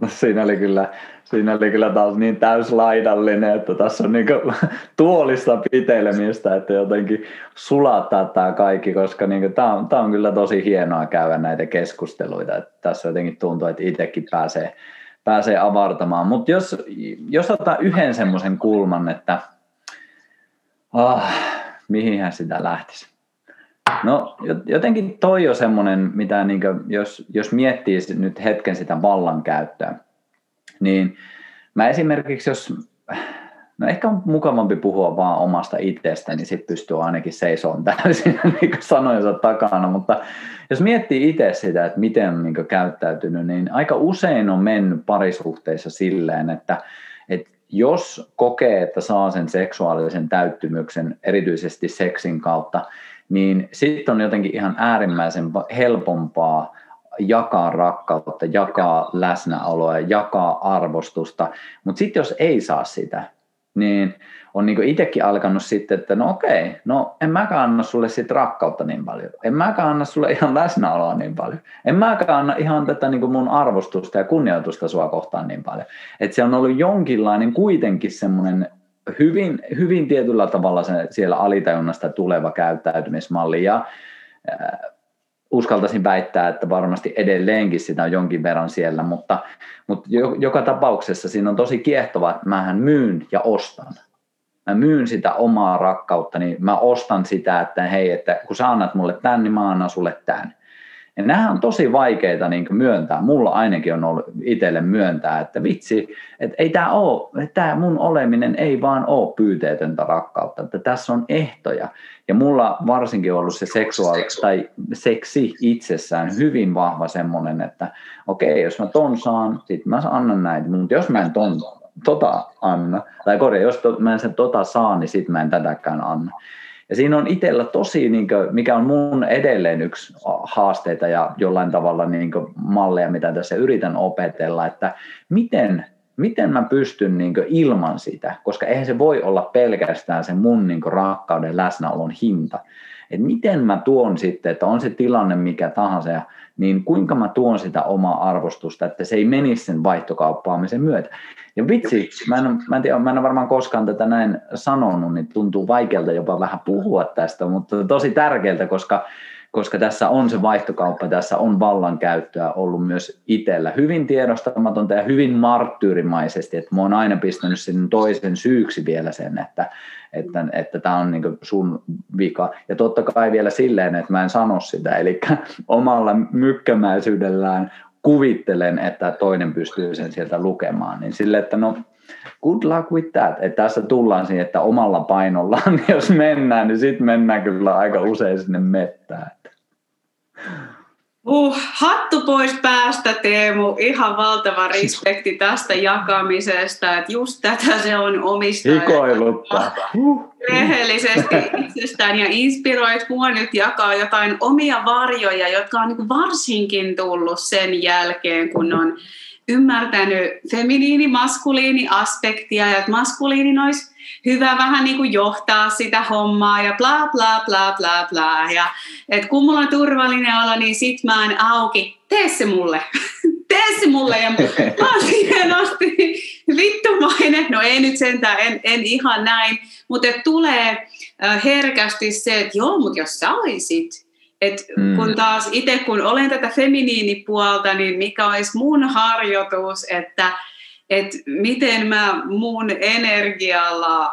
No siinä oli kyllä siinä oli kyllä taas niin täyslaidallinen, että tässä on niin tuolista pitelemistä, että jotenkin sulattaa tämä kaikki, koska niin tämä, on, tämä on kyllä tosi hienoa käydä näitä keskusteluita. Että tässä jotenkin tuntuu, että itsekin pääsee, pääsee avartamaan. Mutta jos, jos ottaa yhden semmoisen kulman, että ah, mihin sitä lähtisi. No jotenkin toi on semmoinen, mitä niin kuin, jos, jos miettii nyt hetken sitä vallankäyttöä, niin mä esimerkiksi, jos, no ehkä on mukavampi puhua vaan omasta itsestä, niin sitten pystyy ainakin seisoon täysin niin sanojensa takana, mutta jos miettii itse sitä, että miten on niin käyttäytynyt, niin aika usein on mennyt parisuhteissa silleen, että, että jos kokee, että saa sen seksuaalisen täyttymyksen erityisesti seksin kautta, niin sitten on jotenkin ihan äärimmäisen helpompaa jakaa rakkautta, jakaa läsnäoloa, jakaa arvostusta, mutta sitten jos ei saa sitä, niin on niin itsekin alkanut sitten, että no okei, no en mäkään anna sulle sit rakkautta niin paljon, en mäkään anna sulle ihan läsnäoloa niin paljon, en mäkään anna ihan tätä niin mun arvostusta ja kunnioitusta sua kohtaan niin paljon. Että se on ollut jonkinlainen kuitenkin semmoinen hyvin, hyvin tietyllä tavalla se siellä alitajunnasta tuleva käyttäytymismalli ja uskaltaisin väittää, että varmasti edelleenkin sitä on jonkin verran siellä, mutta, mutta joka tapauksessa siinä on tosi kiehtovaa, että mähän myyn ja ostan. Mä myyn sitä omaa rakkautta, niin mä ostan sitä, että hei, että kun sä annat mulle tämän, niin mä annan sulle tämän. Ja nämä on tosi vaikeita niin myöntää. Mulla ainakin on ollut itselle myöntää, että vitsi, että ei tämä ole, tämä mun oleminen ei vaan ole pyyteetöntä rakkautta, että tässä on ehtoja. Ja mulla varsinkin on ollut se seksuaali tai seksi itsessään hyvin vahva semmoinen, että okei, jos mä ton saan, sit mä annan näitä, mutta jos mä en ton tota anna, tai korjaa, jos to, mä en sen tota saa, niin sit mä en tätäkään anna. Ja siinä on itsellä tosi, niin kuin, mikä on mun edelleen yksi haasteita ja jollain tavalla niin kuin, malleja, mitä tässä yritän opetella, että miten, miten mä pystyn niin ilman sitä, koska eihän se voi olla pelkästään se mun niin rakkauden läsnäolon hinta. Et miten mä tuon sitten, että on se tilanne mikä tahansa, niin kuinka mä tuon sitä omaa arvostusta, että se ei menisi sen vaihtokauppaamisen myötä. Ja vitsi, mä en, mä en, tiedä, mä en varmaan koskaan tätä näin sanonut, niin tuntuu vaikealta jopa vähän puhua tästä, mutta tosi tärkeältä, koska, koska tässä on se vaihtokauppa, tässä on vallankäyttöä ollut myös itsellä hyvin tiedostamatonta ja hyvin marttyyrimaisesti, että mä oon aina pistänyt sen toisen syyksi vielä sen, että että, että tämä on niin sun vika. Ja totta kai vielä silleen, että mä en sano sitä, eli omalla mykkämäisyydellään kuvittelen, että toinen pystyy sen sieltä lukemaan, niin sille, että no good luck with that. Että tässä tullaan siihen, että omalla painollaan, jos mennään, niin sitten mennään kyllä aika usein sinne mettään. Uh, hattu pois päästä Teemu, ihan valtava respekti tästä jakamisesta, että just tätä se on omistaja. Hikoiluttaa. Rehellisesti itsestään ja inspiroit mua nyt jakaa jotain omia varjoja, jotka on niin varsinkin tullut sen jälkeen, kun on ymmärtänyt feminiini-maskuliini aspektia ja että maskuliinin olisi hyvä vähän niin kuin johtaa sitä hommaa ja bla bla bla bla bla. Ja että kun mulla on turvallinen olo, niin sit mä oon auki. Tee se mulle. Tee se mulle. Ja mä siihen asti vittumainen. No ei nyt sentään, en, en ihan näin. Mutta tulee herkästi se, että joo, mutta jos sä olisit, et mm. kun taas itse kun olen tätä feminiinipuolta, niin mikä olisi mun harjoitus, että et miten mä mun energialla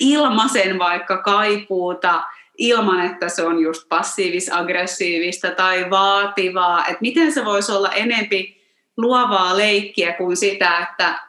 ilmaisen vaikka kaipuuta ilman, että se on just passiivis-aggressiivista tai vaativaa, että miten se voisi olla enempi luovaa leikkiä kuin sitä, että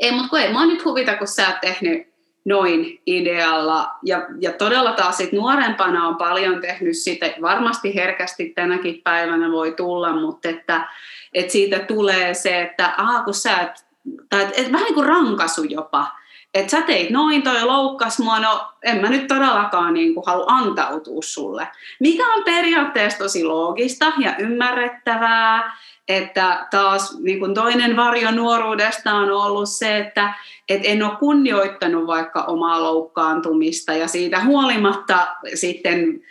ei, mutta kun ei mä nyt huvita, kun sä oot tehnyt noin idealla. Ja, ja todella taas sit nuorempana on paljon tehnyt sitä, varmasti herkästi tänäkin päivänä voi tulla, mutta että, että siitä tulee se, että aha, kun sä et, tai et, et vähän niin kuin rankasu jopa, että sä teit noin, toi loukkas mua, no en mä nyt todellakaan niin kuin halua antautua sulle. Mikä on periaatteessa tosi loogista ja ymmärrettävää, että taas niin kuin toinen varjo nuoruudesta on ollut se, että et en ole kunnioittanut vaikka omaa loukkaantumista ja siitä huolimatta sitten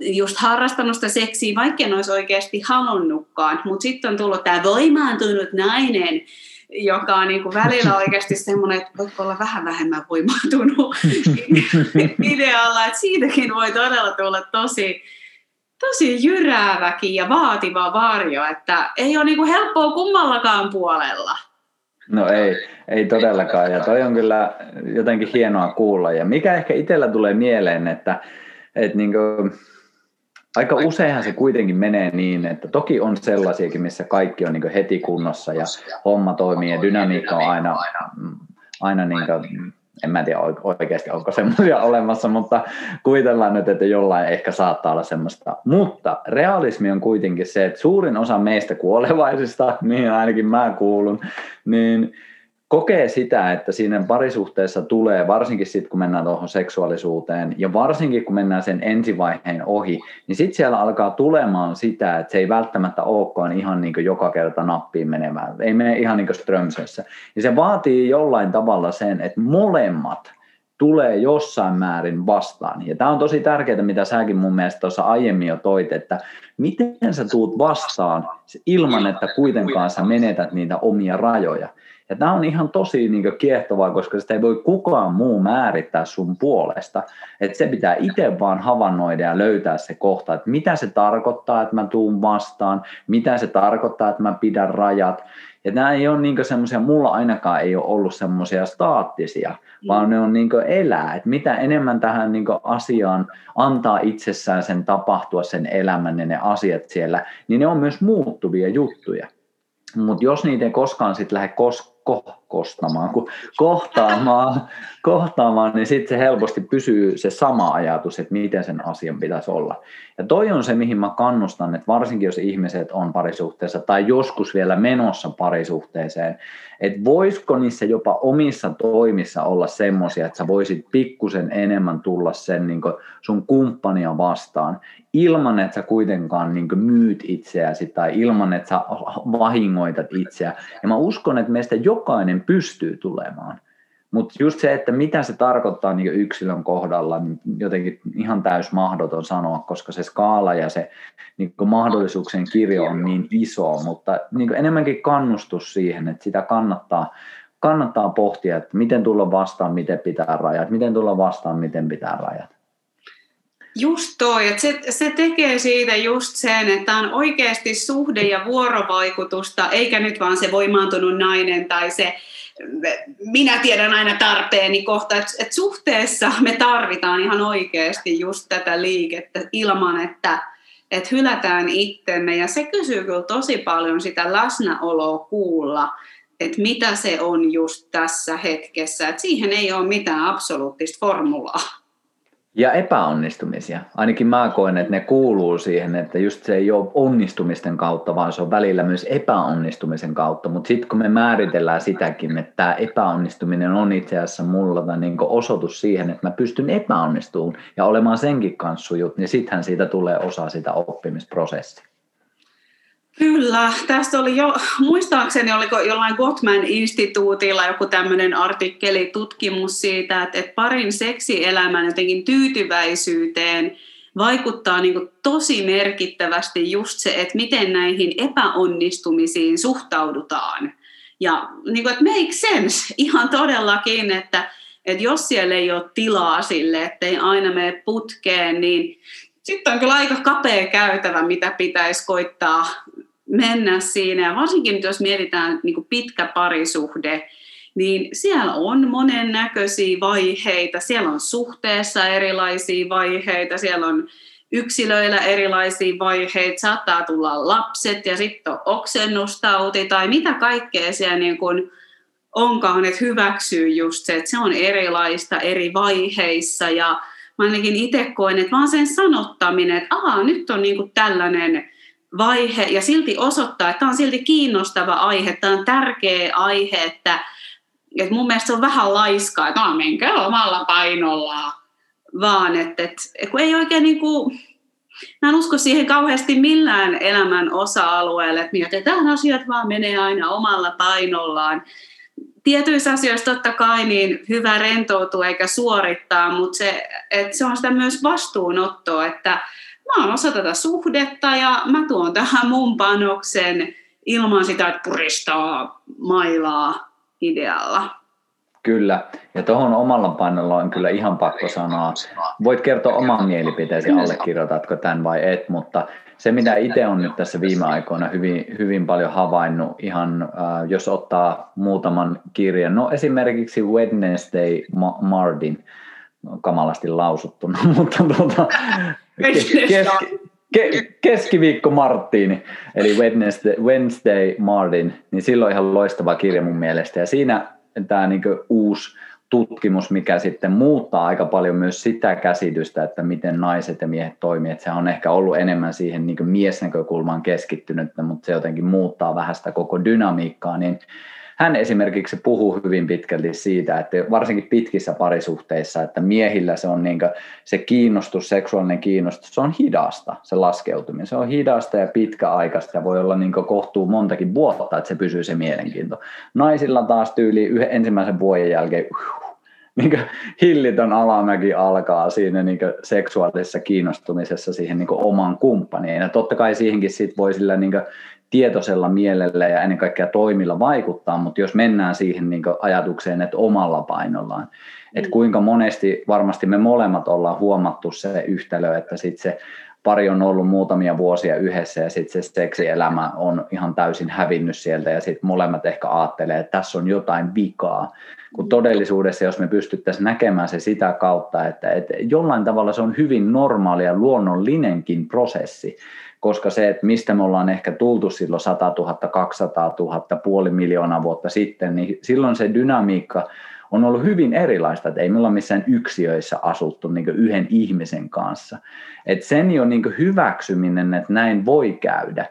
just harrastanut sitä seksiä, vaikka en olisi oikeasti halunnutkaan. Mutta sitten on tullut tämä voimaantunut nainen, joka on niin kuin välillä oikeasti semmoinen, että voitko olla vähän vähemmän voimaantunut idealla, että siitäkin voi todella tulla tosi, tosi jyrääväkin ja vaativa varjo, että ei ole niin kuin helppoa kummallakaan puolella. No ei, ei todellakaan ja toi on kyllä jotenkin hienoa kuulla ja mikä ehkä itsellä tulee mieleen, että, että niin kuin, aika useinhan se kuitenkin menee niin, että toki on sellaisiakin, missä kaikki on niin heti kunnossa ja homma toimii ja dynamiikka on aina, aina niin kuin, en mä tiedä oikeasti onko semmoisia olemassa, mutta kuvitellaan nyt, että jollain ehkä saattaa olla semmoista. Mutta realismi on kuitenkin se, että suurin osa meistä kuolevaisista, mihin ainakin mä kuulun, niin kokee sitä, että siinä parisuhteessa tulee, varsinkin sitten kun mennään tuohon seksuaalisuuteen ja varsinkin kun mennään sen ensivaiheen ohi, niin sitten siellä alkaa tulemaan sitä, että se ei välttämättä olekaan ihan niin joka kerta nappiin menemään, ei mene ihan niin kuin Strömsössä. Ja se vaatii jollain tavalla sen, että molemmat tulee jossain määrin vastaan. Ja tämä on tosi tärkeää, mitä säkin mun mielestä tuossa aiemmin jo toit, että miten sä tuut vastaan ilman, että kuitenkaan sä menetät niitä omia rajoja. Ja tämä on ihan tosi niin kiehtovaa, koska sitä ei voi kukaan muu määrittää sun puolesta. Että se pitää itse vaan havainnoida ja löytää se kohta, että mitä se tarkoittaa, että mä tuun vastaan, mitä se tarkoittaa, että mä pidän rajat. Ja nämä ei ole niin semmoisia, mulla ainakaan ei ole ollut semmoisia staattisia, mm. vaan ne on niin elää. Että mitä enemmän tähän niin asiaan antaa itsessään sen tapahtua, sen elämän ja ne asiat siellä, niin ne on myös muuttuvia juttuja. Mutta jos niitä ei koskaan sitten lähde kos- God kostamaan, kun kohtaamaan, kohtaamaan niin sitten se helposti pysyy se sama ajatus, että miten sen asian pitäisi olla. Ja toi on se, mihin mä kannustan, että varsinkin jos ihmiset on parisuhteessa tai joskus vielä menossa parisuhteeseen, että voisiko niissä jopa omissa toimissa olla semmoisia, että sä voisit pikkusen enemmän tulla sen niin sun kumppania vastaan, ilman että sä kuitenkaan niin myyt itseäsi tai ilman että sä vahingoitat itseä. Ja mä uskon, että meistä jokainen pystyy tulemaan. Mutta just se, että mitä se tarkoittaa niin yksilön kohdalla, niin jotenkin ihan täys mahdoton sanoa, koska se skaala ja se niin mahdollisuuksien kirjo on niin iso, mutta niin enemmänkin kannustus siihen, että sitä kannattaa, kannattaa pohtia, että miten tulla vastaan, miten pitää rajat, miten tulla vastaan, miten pitää rajat. Just toi, että se, se tekee siitä just sen, että on oikeasti suhde ja vuorovaikutusta, eikä nyt vaan se voimaantunut nainen tai se minä tiedän aina tarpeeni kohta, että, että suhteessa me tarvitaan ihan oikeasti just tätä liikettä ilman, että, että hylätään itsemme. Ja se kysyy kyllä tosi paljon sitä läsnäoloa kuulla, että mitä se on just tässä hetkessä. Että siihen ei ole mitään absoluuttista formulaa. Ja epäonnistumisia. Ainakin mä koen, että ne kuuluu siihen, että just se ei ole onnistumisten kautta, vaan se on välillä myös epäonnistumisen kautta. Mutta sitten kun me määritellään sitäkin, että tämä epäonnistuminen on itse asiassa mulla niin osoitus siihen, että mä pystyn epäonnistumaan ja olemaan senkin kanssa sujut, niin sittenhän siitä tulee osa sitä oppimisprosessia. Kyllä, tästä oli jo, muistaakseni oliko jollain Gottman-instituutilla joku tämmöinen artikkeli, tutkimus siitä, että, että parin seksielämän jotenkin tyytyväisyyteen vaikuttaa niin tosi merkittävästi just se, että miten näihin epäonnistumisiin suhtaudutaan. Ja niin kuin, että make sense ihan todellakin, että, että jos siellä ei ole tilaa sille, ettei aina mene putkeen, niin sitten on kyllä aika kapea käytävä, mitä pitäisi koittaa mennä siinä. Ja varsinkin jos mietitään niin kuin pitkä parisuhde, niin siellä on monennäköisiä vaiheita. Siellä on suhteessa erilaisia vaiheita, siellä on yksilöillä erilaisia vaiheita, saattaa tulla lapset ja sitten on oksennustauti tai mitä kaikkea siellä niin kuin onkaan, että hyväksyy just se, että se on erilaista eri vaiheissa ja mä ainakin itse koen, että vaan sen sanottaminen, että aha, nyt on niin kuin tällainen vaihe ja silti osoittaa, että tämä on silti kiinnostava aihe, tämä on tärkeä aihe, että, että mun mielestä se on vähän laiskaa, että no menkää omalla painollaan, vaan että, että kun ei oikein niin kuin, mä en usko siihen kauheasti millään elämän osa-alueelle, että mietitään asiat vaan menee aina omalla painollaan. Tietyissä asioissa totta kai niin hyvä rentoutua eikä suorittaa, mutta se, että se on sitä myös vastuunottoa, että mä oon osa tätä suhdetta ja mä tuon tähän mun panoksen ilman sitä, että puristaa mailaa idealla. Kyllä, ja tuohon omalla painolla on kyllä ihan pakko sanoa. Voit kertoa oman mielipiteesi, allekirjoitatko tämän vai et, mutta se mitä itse on nyt tässä viime aikoina hyvin, hyvin paljon havainnut, ihan äh, jos ottaa muutaman kirjan, no esimerkiksi Wednesday Mardin, kamalasti lausuttuna, mutta tuota, keski, ke, keskiviikko Marttiini, eli Wednesday, Wednesday Martin, niin silloin ihan loistava kirja mun mielestä. Ja siinä tämä niin uusi tutkimus, mikä sitten muuttaa aika paljon myös sitä käsitystä, että miten naiset ja miehet toimii. Että se on ehkä ollut enemmän siihen niin miesnäkökulmaan keskittynyt, mutta se jotenkin muuttaa vähän sitä koko dynamiikkaa, niin hän esimerkiksi puhuu hyvin pitkälti siitä, että varsinkin pitkissä parisuhteissa, että miehillä se on niin se kiinnostus, seksuaalinen kiinnostus, se on hidasta, se laskeutuminen. Se on hidasta ja pitkäaikaista ja voi olla niin kohtuu montakin vuotta, että se pysyy se mielenkiinto. Naisilla taas tyyli yhden ensimmäisen vuoden jälkeen niin hillitön alamäki alkaa siinä niin seksuaalisessa kiinnostumisessa siihen niin oman kumppaniin. Ja totta kai siihenkin sit voi sillä niin tietoisella mielellä ja ennen kaikkea toimilla vaikuttaa, mutta jos mennään siihen niin ajatukseen, että omalla painollaan, mm. että kuinka monesti varmasti me molemmat ollaan huomattu se yhtälö, että sitten se pari on ollut muutamia vuosia yhdessä ja sitten se seksielämä on ihan täysin hävinnyt sieltä ja sitten molemmat ehkä ajattelee, että tässä on jotain vikaa. Kun mm. todellisuudessa, jos me pystyttäisiin näkemään se sitä kautta, että, että jollain tavalla se on hyvin normaali ja luonnollinenkin prosessi, koska se, että mistä me ollaan ehkä tultu silloin 100 000, 200 000, puoli miljoonaa vuotta sitten, niin silloin se dynamiikka on ollut hyvin erilaista, että ei me olla missään yksiöissä asuttu niin yhden ihmisen kanssa. Et sen jo niin hyväksyminen, että näin voi käydä,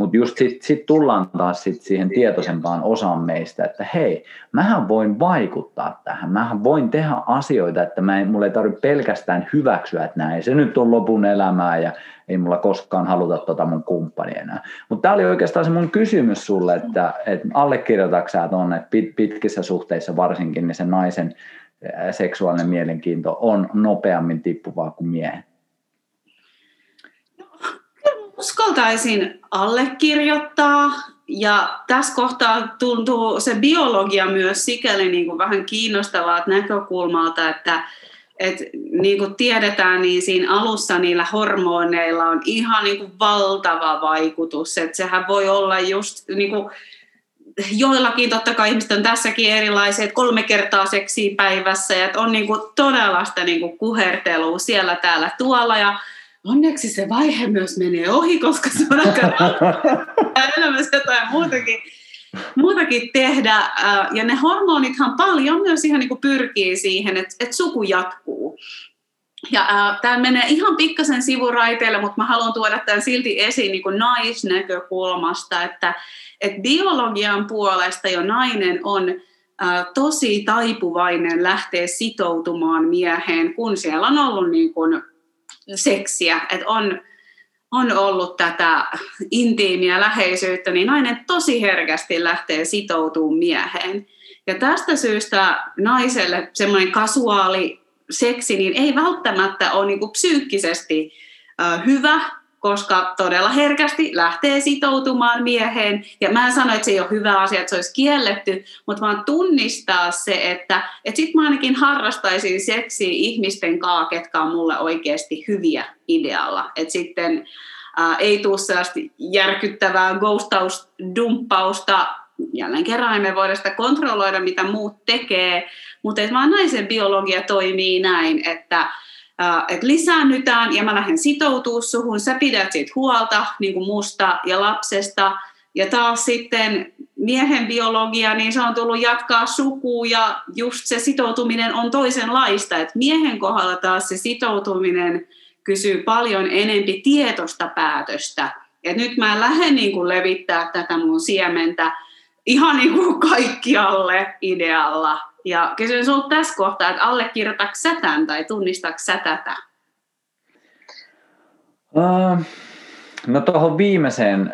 mutta just sitten sit tullaan taas sit siihen tietoisempaan osaan meistä, että hei, mähän voin vaikuttaa tähän, mähän voin tehdä asioita, että mä en, mulla ei tarvitse pelkästään hyväksyä, että näin se nyt on lopun elämää ja ei mulla koskaan haluta tota mun kumppani enää. Mutta tämä oli oikeastaan se mun kysymys sulle, että, että allekirjoitatko tuonne, että pit, pitkissä suhteissa varsinkin, niin se naisen seksuaalinen mielenkiinto on nopeammin tippuvaa kuin miehen? Uskaltaisin allekirjoittaa ja tässä kohtaa tuntuu se biologia myös sikäli niin kuin vähän kiinnostavaa näkökulmalta, että et niin kuin tiedetään, niin siinä alussa niillä hormoneilla on ihan niin kuin valtava vaikutus. Et sehän voi olla just niin kuin, joillakin totta kai ihmiset on tässäkin erilaiset, kolme kertaa seksiä päivässä, ja on niin kuin todella sitä niin kuin kuhertelua siellä täällä tuolla, ja onneksi se vaihe myös menee ohi, koska se on aika elämässä jotain muutakin, muutakin tehdä. Ja ne hormonithan paljon myös ihan niin kuin pyrkii siihen, että, että suku jatkuu. ja äh, tämä menee ihan pikkasen sivuraiteille, mutta mä haluan tuoda tämän silti esiin niin kuin naisnäkökulmasta, että et biologian puolesta jo nainen on äh, tosi taipuvainen lähteä sitoutumaan mieheen, kun siellä on ollut niin kuin seksiä, että on, on ollut tätä intiimiä läheisyyttä, niin nainen tosi herkästi lähtee sitoutumaan mieheen. Ja tästä syystä naiselle semmoinen kasuaali seksi niin ei välttämättä ole niin kuin psyykkisesti hyvä, koska todella herkästi lähtee sitoutumaan mieheen. Ja mä en sano, että se ei ole hyvä asia, että se olisi kielletty, mutta vaan tunnistaa se, että, että sit mä ainakin harrastaisin seksiä ihmisten kanssa, ketkä on mulle oikeasti hyviä idealla. Että sitten ää, ei tule sellaista järkyttävää ghostaus-dumppausta, jälleen kerran emme voida sitä kontrolloida, mitä muut tekee, mutta vaan naisen biologia toimii näin, että että lisäännytään ja mä lähden sitoutuu suhun, sä pidät siitä huolta niin kuin musta ja lapsesta, ja taas sitten miehen biologia, niin se on tullut jatkaa sukua ja just se sitoutuminen on toisenlaista. että miehen kohdalla taas se sitoutuminen kysyy paljon enempi tietoista päätöstä. Et nyt mä lähden niin kuin levittää tätä mun siementä ihan niin kuin kaikkialle idealla. Ja kysyn sinulta tässä kohtaa, että allekirjoitatko sä tämän tai tunnistatko sä tätä? Uh, no tuohon viimeiseen,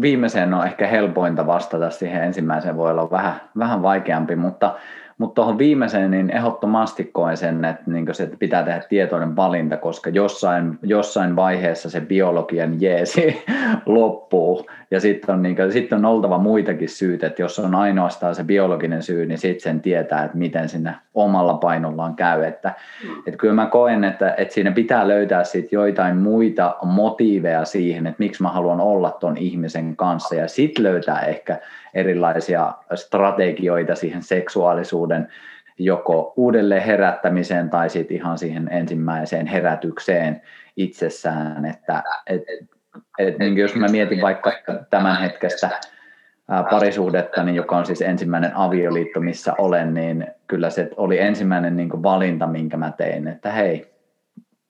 viimeiseen on ehkä helpointa vastata, siihen ensimmäiseen voi olla vähän, vähän vaikeampi, mutta mutta tuohon viimeiseen niin ehdottomasti koen sen, että, niin se, että pitää tehdä tietoinen valinta, koska jossain, jossain vaiheessa se biologian jeesi loppuu. Ja sitten on, niin kuin, sit on oltava muitakin syyt, että jos on ainoastaan se biologinen syy, niin sitten sen tietää, että miten sinne omalla painollaan käy. Että, mm. että kyllä mä koen, että, että siinä pitää löytää sit joitain muita motiiveja siihen, että miksi mä haluan olla ton ihmisen kanssa. Ja sitten löytää ehkä erilaisia strategioita siihen seksuaalisuuden joko uudelleen herättämiseen tai sitten ihan siihen ensimmäiseen herätykseen itsessään. Että, et, et, niin jos mä mietin vaikka tämän hetkestä parisuhdetta, niin joka on siis ensimmäinen avioliitto, missä olen, niin kyllä se oli ensimmäinen niin valinta, minkä mä tein, että hei,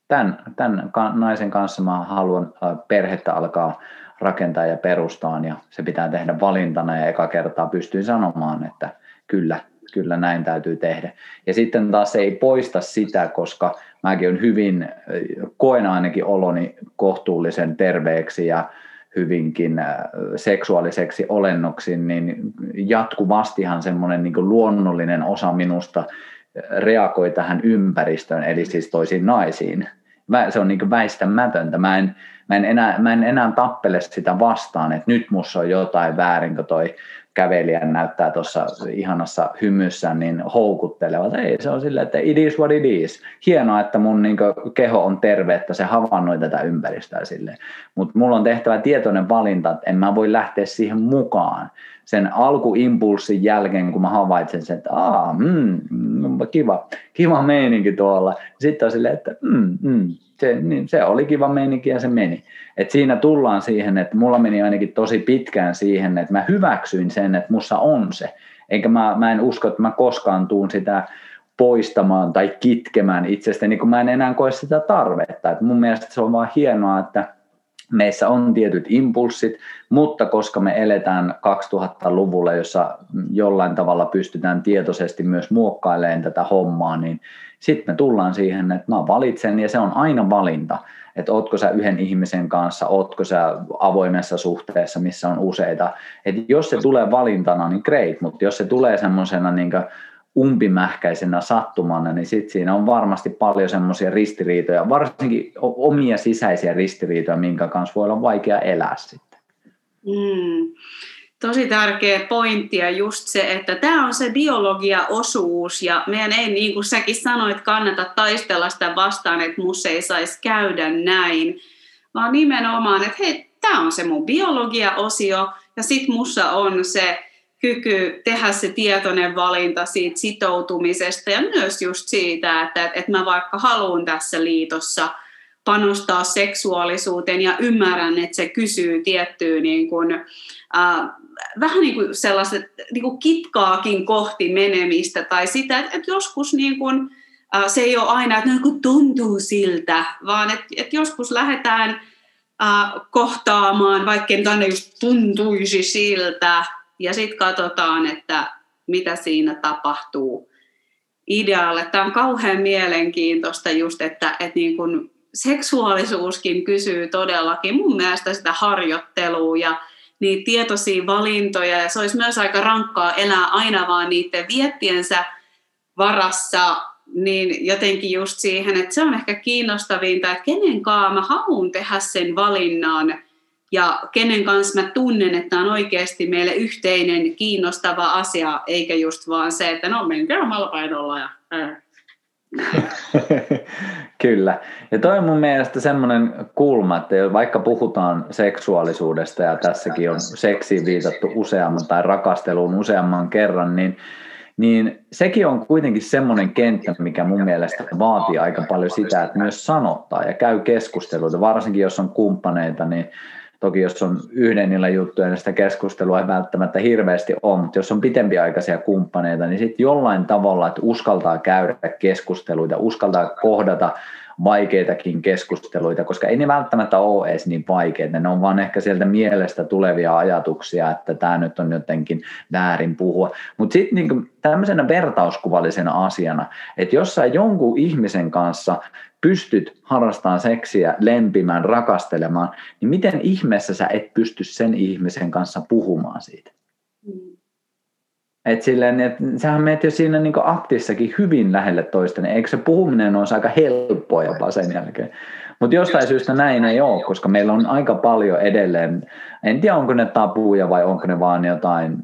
tämän, tämän naisen kanssa mä haluan perhettä alkaa rakentaa ja perustaa ja se pitää tehdä valintana ja eka kertaa pystyin sanomaan, että kyllä, kyllä näin täytyy tehdä. Ja sitten taas se ei poista sitä, koska mäkin olen hyvin, koen ainakin oloni kohtuullisen terveeksi ja hyvinkin äh, seksuaaliseksi olennoksi, niin jatkuvastihan semmoinen niin luonnollinen osa minusta reagoi tähän ympäristöön, eli siis toisiin naisiin. Se on niin väistämätöntä. Mä en, mä en, enää, mä en enää tappele sitä vastaan, että nyt musta on jotain väärin, kun toi kävelijä näyttää tuossa ihanassa hymyssä niin houkuttelevat. Ei, se on silleen, että it is what it is. Hienoa, että mun niin keho on terve, että se havainnoi tätä ympäristöä silleen. Mutta mulla on tehtävä tietoinen valinta, että en mä voi lähteä siihen mukaan. Sen alkuimpulssin jälkeen, kun mä havaitsen sen, että Aa, mm, kiva, kiva meininki tuolla. Sitten on silleen, että mm, mm, se, niin se oli kiva meininki ja se meni. Et siinä tullaan siihen, että mulla meni ainakin tosi pitkään siihen, että mä hyväksyin sen, että mussa on se. Enkä mä, mä en usko, että mä koskaan tuun sitä poistamaan tai kitkemään itsestäni, kun mä en enää koe sitä tarvetta. Et mun mielestä se on vaan hienoa, että meissä on tietyt impulssit, mutta koska me eletään 2000-luvulla, jossa jollain tavalla pystytään tietoisesti myös muokkailemaan tätä hommaa, niin sitten me tullaan siihen, että mä valitsen ja se on aina valinta, että ootko sä yhden ihmisen kanssa, ootko sä avoimessa suhteessa, missä on useita. Että jos se tulee valintana, niin great, mutta jos se tulee semmoisena niin umpimähkäisenä sattumana, niin sitten siinä on varmasti paljon semmoisia ristiriitoja, varsinkin omia sisäisiä ristiriitoja, minkä kanssa voi olla vaikea elää sitten. Mm tosi tärkeä pointti ja just se, että tämä on se biologia-osuus ja meidän ei, niin kuin säkin sanoit, kannata taistella sitä vastaan, että mus ei saisi käydä näin, vaan nimenomaan, että hei, tämä on se mun biologia-osio ja sit mussa on se kyky tehdä se tietoinen valinta siitä sitoutumisesta ja myös just siitä, että, että mä vaikka haluan tässä liitossa panostaa seksuaalisuuteen ja ymmärrän, että se kysyy tiettyä niin kuin, äh, vähän niin kuin sellaiset niin kuin kitkaakin kohti menemistä tai sitä, että, joskus niin kuin, se ei ole aina, että no, tuntuu siltä, vaan että, että joskus lähdetään kohtaamaan, vaikka nyt aina just tuntuisi siltä, ja sitten katsotaan, että mitä siinä tapahtuu idealle. Tämä on kauhean mielenkiintoista just, että, että niin kun seksuaalisuuskin kysyy todellakin mun mielestä sitä harjoittelua ja niitä tietoisia valintoja ja se olisi myös aika rankkaa elää aina vaan niiden viettiensä varassa, niin jotenkin just siihen, että se on ehkä kiinnostavinta, että kenen kanssa mä haluan tehdä sen valinnan ja kenen kanssa mä tunnen, että on oikeasti meille yhteinen kiinnostava asia, eikä just vaan se, että no menkää omalla painolla ja. Kyllä. Ja toi on mun mielestä semmoinen kulma, että vaikka puhutaan seksuaalisuudesta ja tässäkin on seksiin viitattu useamman tai rakasteluun useamman kerran, niin, niin sekin on kuitenkin semmoinen kenttä, mikä mun mielestä vaatii aika paljon sitä, että myös sanottaa ja käy keskusteluita, varsinkin jos on kumppaneita, niin Toki jos on yhden niillä juttuja, niin sitä keskustelua ei välttämättä hirveästi ole, mutta jos on pitempiaikaisia kumppaneita, niin sitten jollain tavalla, että uskaltaa käydä keskusteluita, uskaltaa kohdata vaikeitakin keskusteluita, koska ei ne välttämättä ole edes niin vaikeita, ne on vaan ehkä sieltä mielestä tulevia ajatuksia, että tämä nyt on jotenkin väärin puhua. Mutta sitten niin tämmöisenä vertauskuvallisena asiana, että jos sä jonkun ihmisen kanssa pystyt harrastamaan seksiä, lempimään, rakastelemaan, niin miten ihmeessä sä et pysty sen ihmisen kanssa puhumaan siitä? Mm. Et silleen, et sähän menet jo siinä niin aktissakin hyvin lähelle toista, niin eikö se puhuminen olisi aika helppoa jopa sen jälkeen? Mutta jostain syystä näin ei ole, koska meillä on aika paljon edelleen, en tiedä onko ne tabuja vai onko ne vaan jotain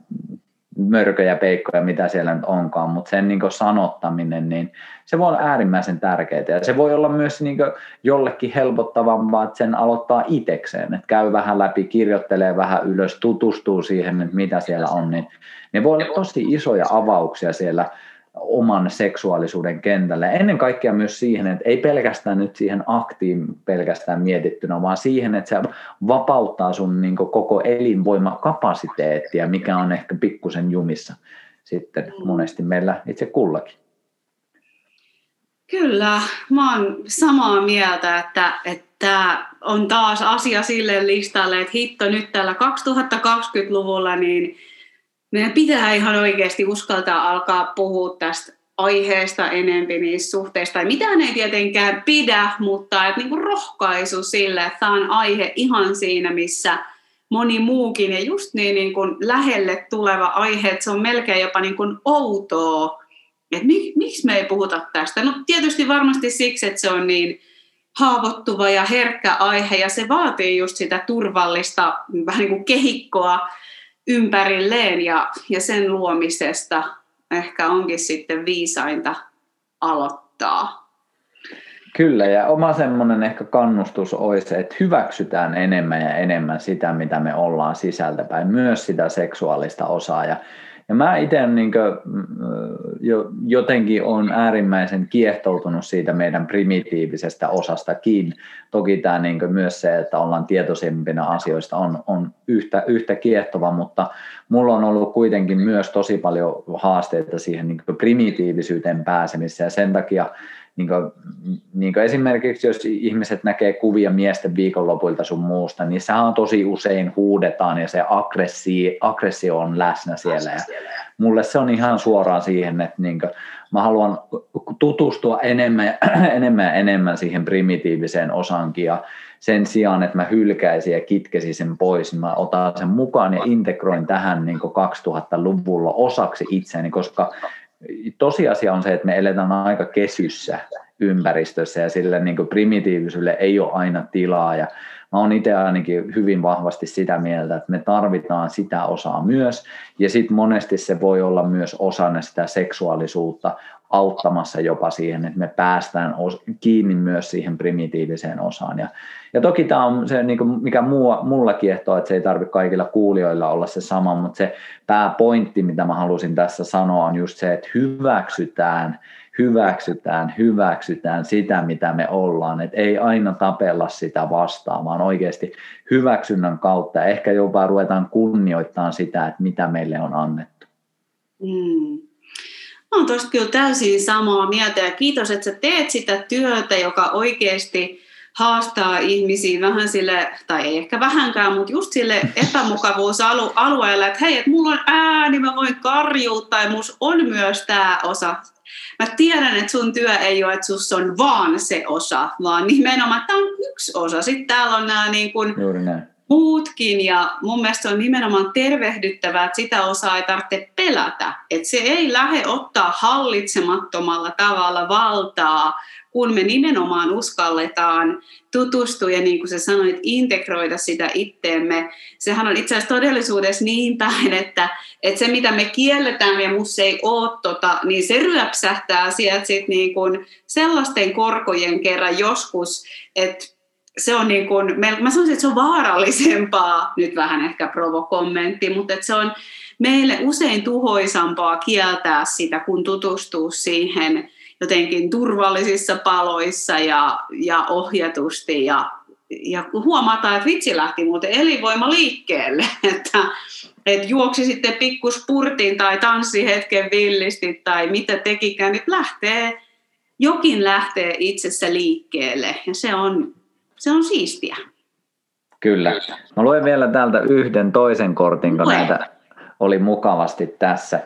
mörköjä, peikkoja, mitä siellä nyt onkaan, mutta sen niin sanottaminen, niin se voi olla äärimmäisen tärkeää. Ja se voi olla myös niin jollekin helpottavampaa, että sen aloittaa itekseen, että käy vähän läpi, kirjoittelee vähän ylös, tutustuu siihen, että mitä siellä on, niin ne voi olla tosi isoja avauksia siellä oman seksuaalisuuden kentälle. Ennen kaikkea myös siihen, että ei pelkästään nyt siihen aktiin pelkästään mietittynä, vaan siihen, että se vapauttaa sun niin koko elinvoimakapasiteettia, mikä on ehkä pikkusen jumissa sitten mm. monesti meillä itse kullakin. Kyllä, mä oon samaa mieltä, että, että on taas asia sille listalle, että hitto nyt tällä 2020-luvulla, niin meidän pitää ihan oikeasti uskaltaa alkaa puhua tästä aiheesta enempi niistä suhteista. Tai mitään ei tietenkään pidä, mutta että niinku rohkaisu sille, että tämä on aihe ihan siinä, missä moni muukin. Ja just niin, niin kuin lähelle tuleva aihe, että se on melkein jopa niin outoa. Että mik, miksi me ei puhuta tästä? No tietysti varmasti siksi, että se on niin haavoittuva ja herkkä aihe ja se vaatii just sitä turvallista vähän niin kuin kehikkoa ympärilleen ja, ja sen luomisesta ehkä onkin sitten viisainta aloittaa. Kyllä, ja oma semmoinen ehkä kannustus olisi, että hyväksytään enemmän ja enemmän sitä, mitä me ollaan sisältäpäin, myös sitä seksuaalista osaa. Ja ja mä itse niin jo, jotenkin on äärimmäisen kiehtoutunut siitä meidän primitiivisestä osastakin. Toki tämä niin myös se, että ollaan tietoisempina asioista on, on yhtä, yhtä kiehtova, mutta mulla on ollut kuitenkin myös tosi paljon haasteita siihen niin primitiivisyyteen pääsemiseen ja sen takia niin kuin, niin kuin esimerkiksi jos ihmiset näkee kuvia miesten viikonlopuilta sun muusta, niin sehän on tosi usein huudetaan ja se aggressio, aggressio on läsnä siellä. Ja mulle se on ihan suoraan siihen, että niin kuin, mä haluan tutustua enemmän, enemmän ja enemmän siihen primitiiviseen osankin ja sen sijaan, että mä hylkäisin ja kitkesin sen pois, niin mä otan sen mukaan ja integroin tähän niin 2000-luvulla osaksi itseäni, koska tosiasia on se, että me eletään aika kesyssä ympäristössä ja sille niin primitiivisyydelle ei ole aina tilaa. Ja mä oon itse ainakin hyvin vahvasti sitä mieltä, että me tarvitaan sitä osaa myös ja sitten monesti se voi olla myös osana sitä seksuaalisuutta auttamassa jopa siihen, että me päästään kiinni myös siihen primitiiviseen osaan. Ja, ja toki tämä on se, niin kuin mikä muu, mulla kiehtoo, että se ei tarvitse kaikilla kuulijoilla olla se sama, mutta se pääpointti, mitä mä halusin tässä sanoa, on just se, että hyväksytään, hyväksytään, hyväksytään sitä, mitä me ollaan. Että ei aina tapella sitä vastaan, vaan oikeasti hyväksynnän kautta ehkä jopa ruvetaan kunnioittamaan sitä, että mitä meille on annettu. Mm Mä oon tosta kyllä täysin samaa mieltä ja kiitos, että sä teet sitä työtä, joka oikeasti haastaa ihmisiä vähän sille, tai ei ehkä vähänkään, mutta just sille epämukavuusalueelle, että hei, että mulla on ääni, mä voin karjuuttaa ja mus on myös tämä osa. Mä tiedän, että sun työ ei ole, että sus on vaan se osa, vaan nimenomaan tämä on yksi osa. Sitten täällä on nämä niin kuin muutkin ja mun mielestä on nimenomaan tervehdyttävää, että sitä osaa ei tarvitse pelätä. Että se ei lähde ottaa hallitsemattomalla tavalla valtaa, kun me nimenomaan uskalletaan tutustua ja niin kuin sä sanoit, integroida sitä itteemme. Sehän on itse asiassa todellisuudessa niin päin, että, että se mitä me kielletään ja musta ei ole tota, niin se ryöpsähtää sieltä sit niin kuin sellaisten korkojen kerran joskus, että se on niin kuin, mä sanoisin, että se on vaarallisempaa, nyt vähän ehkä provokommentti, mutta että se on meille usein tuhoisampaa kieltää sitä, kun tutustuu siihen jotenkin turvallisissa paloissa ja, ja ohjatusti ja, ja huomataan, että vitsi lähti muuten elinvoima liikkeelle, että, että juoksi sitten pikkuspurtin tai tanssi hetken villisti tai mitä tekikään, niin lähtee, jokin lähtee itsessä liikkeelle ja se on, se on siistiä. Kyllä. Mä luen vielä täältä yhden toisen kortin, kun näitä oli mukavasti tässä.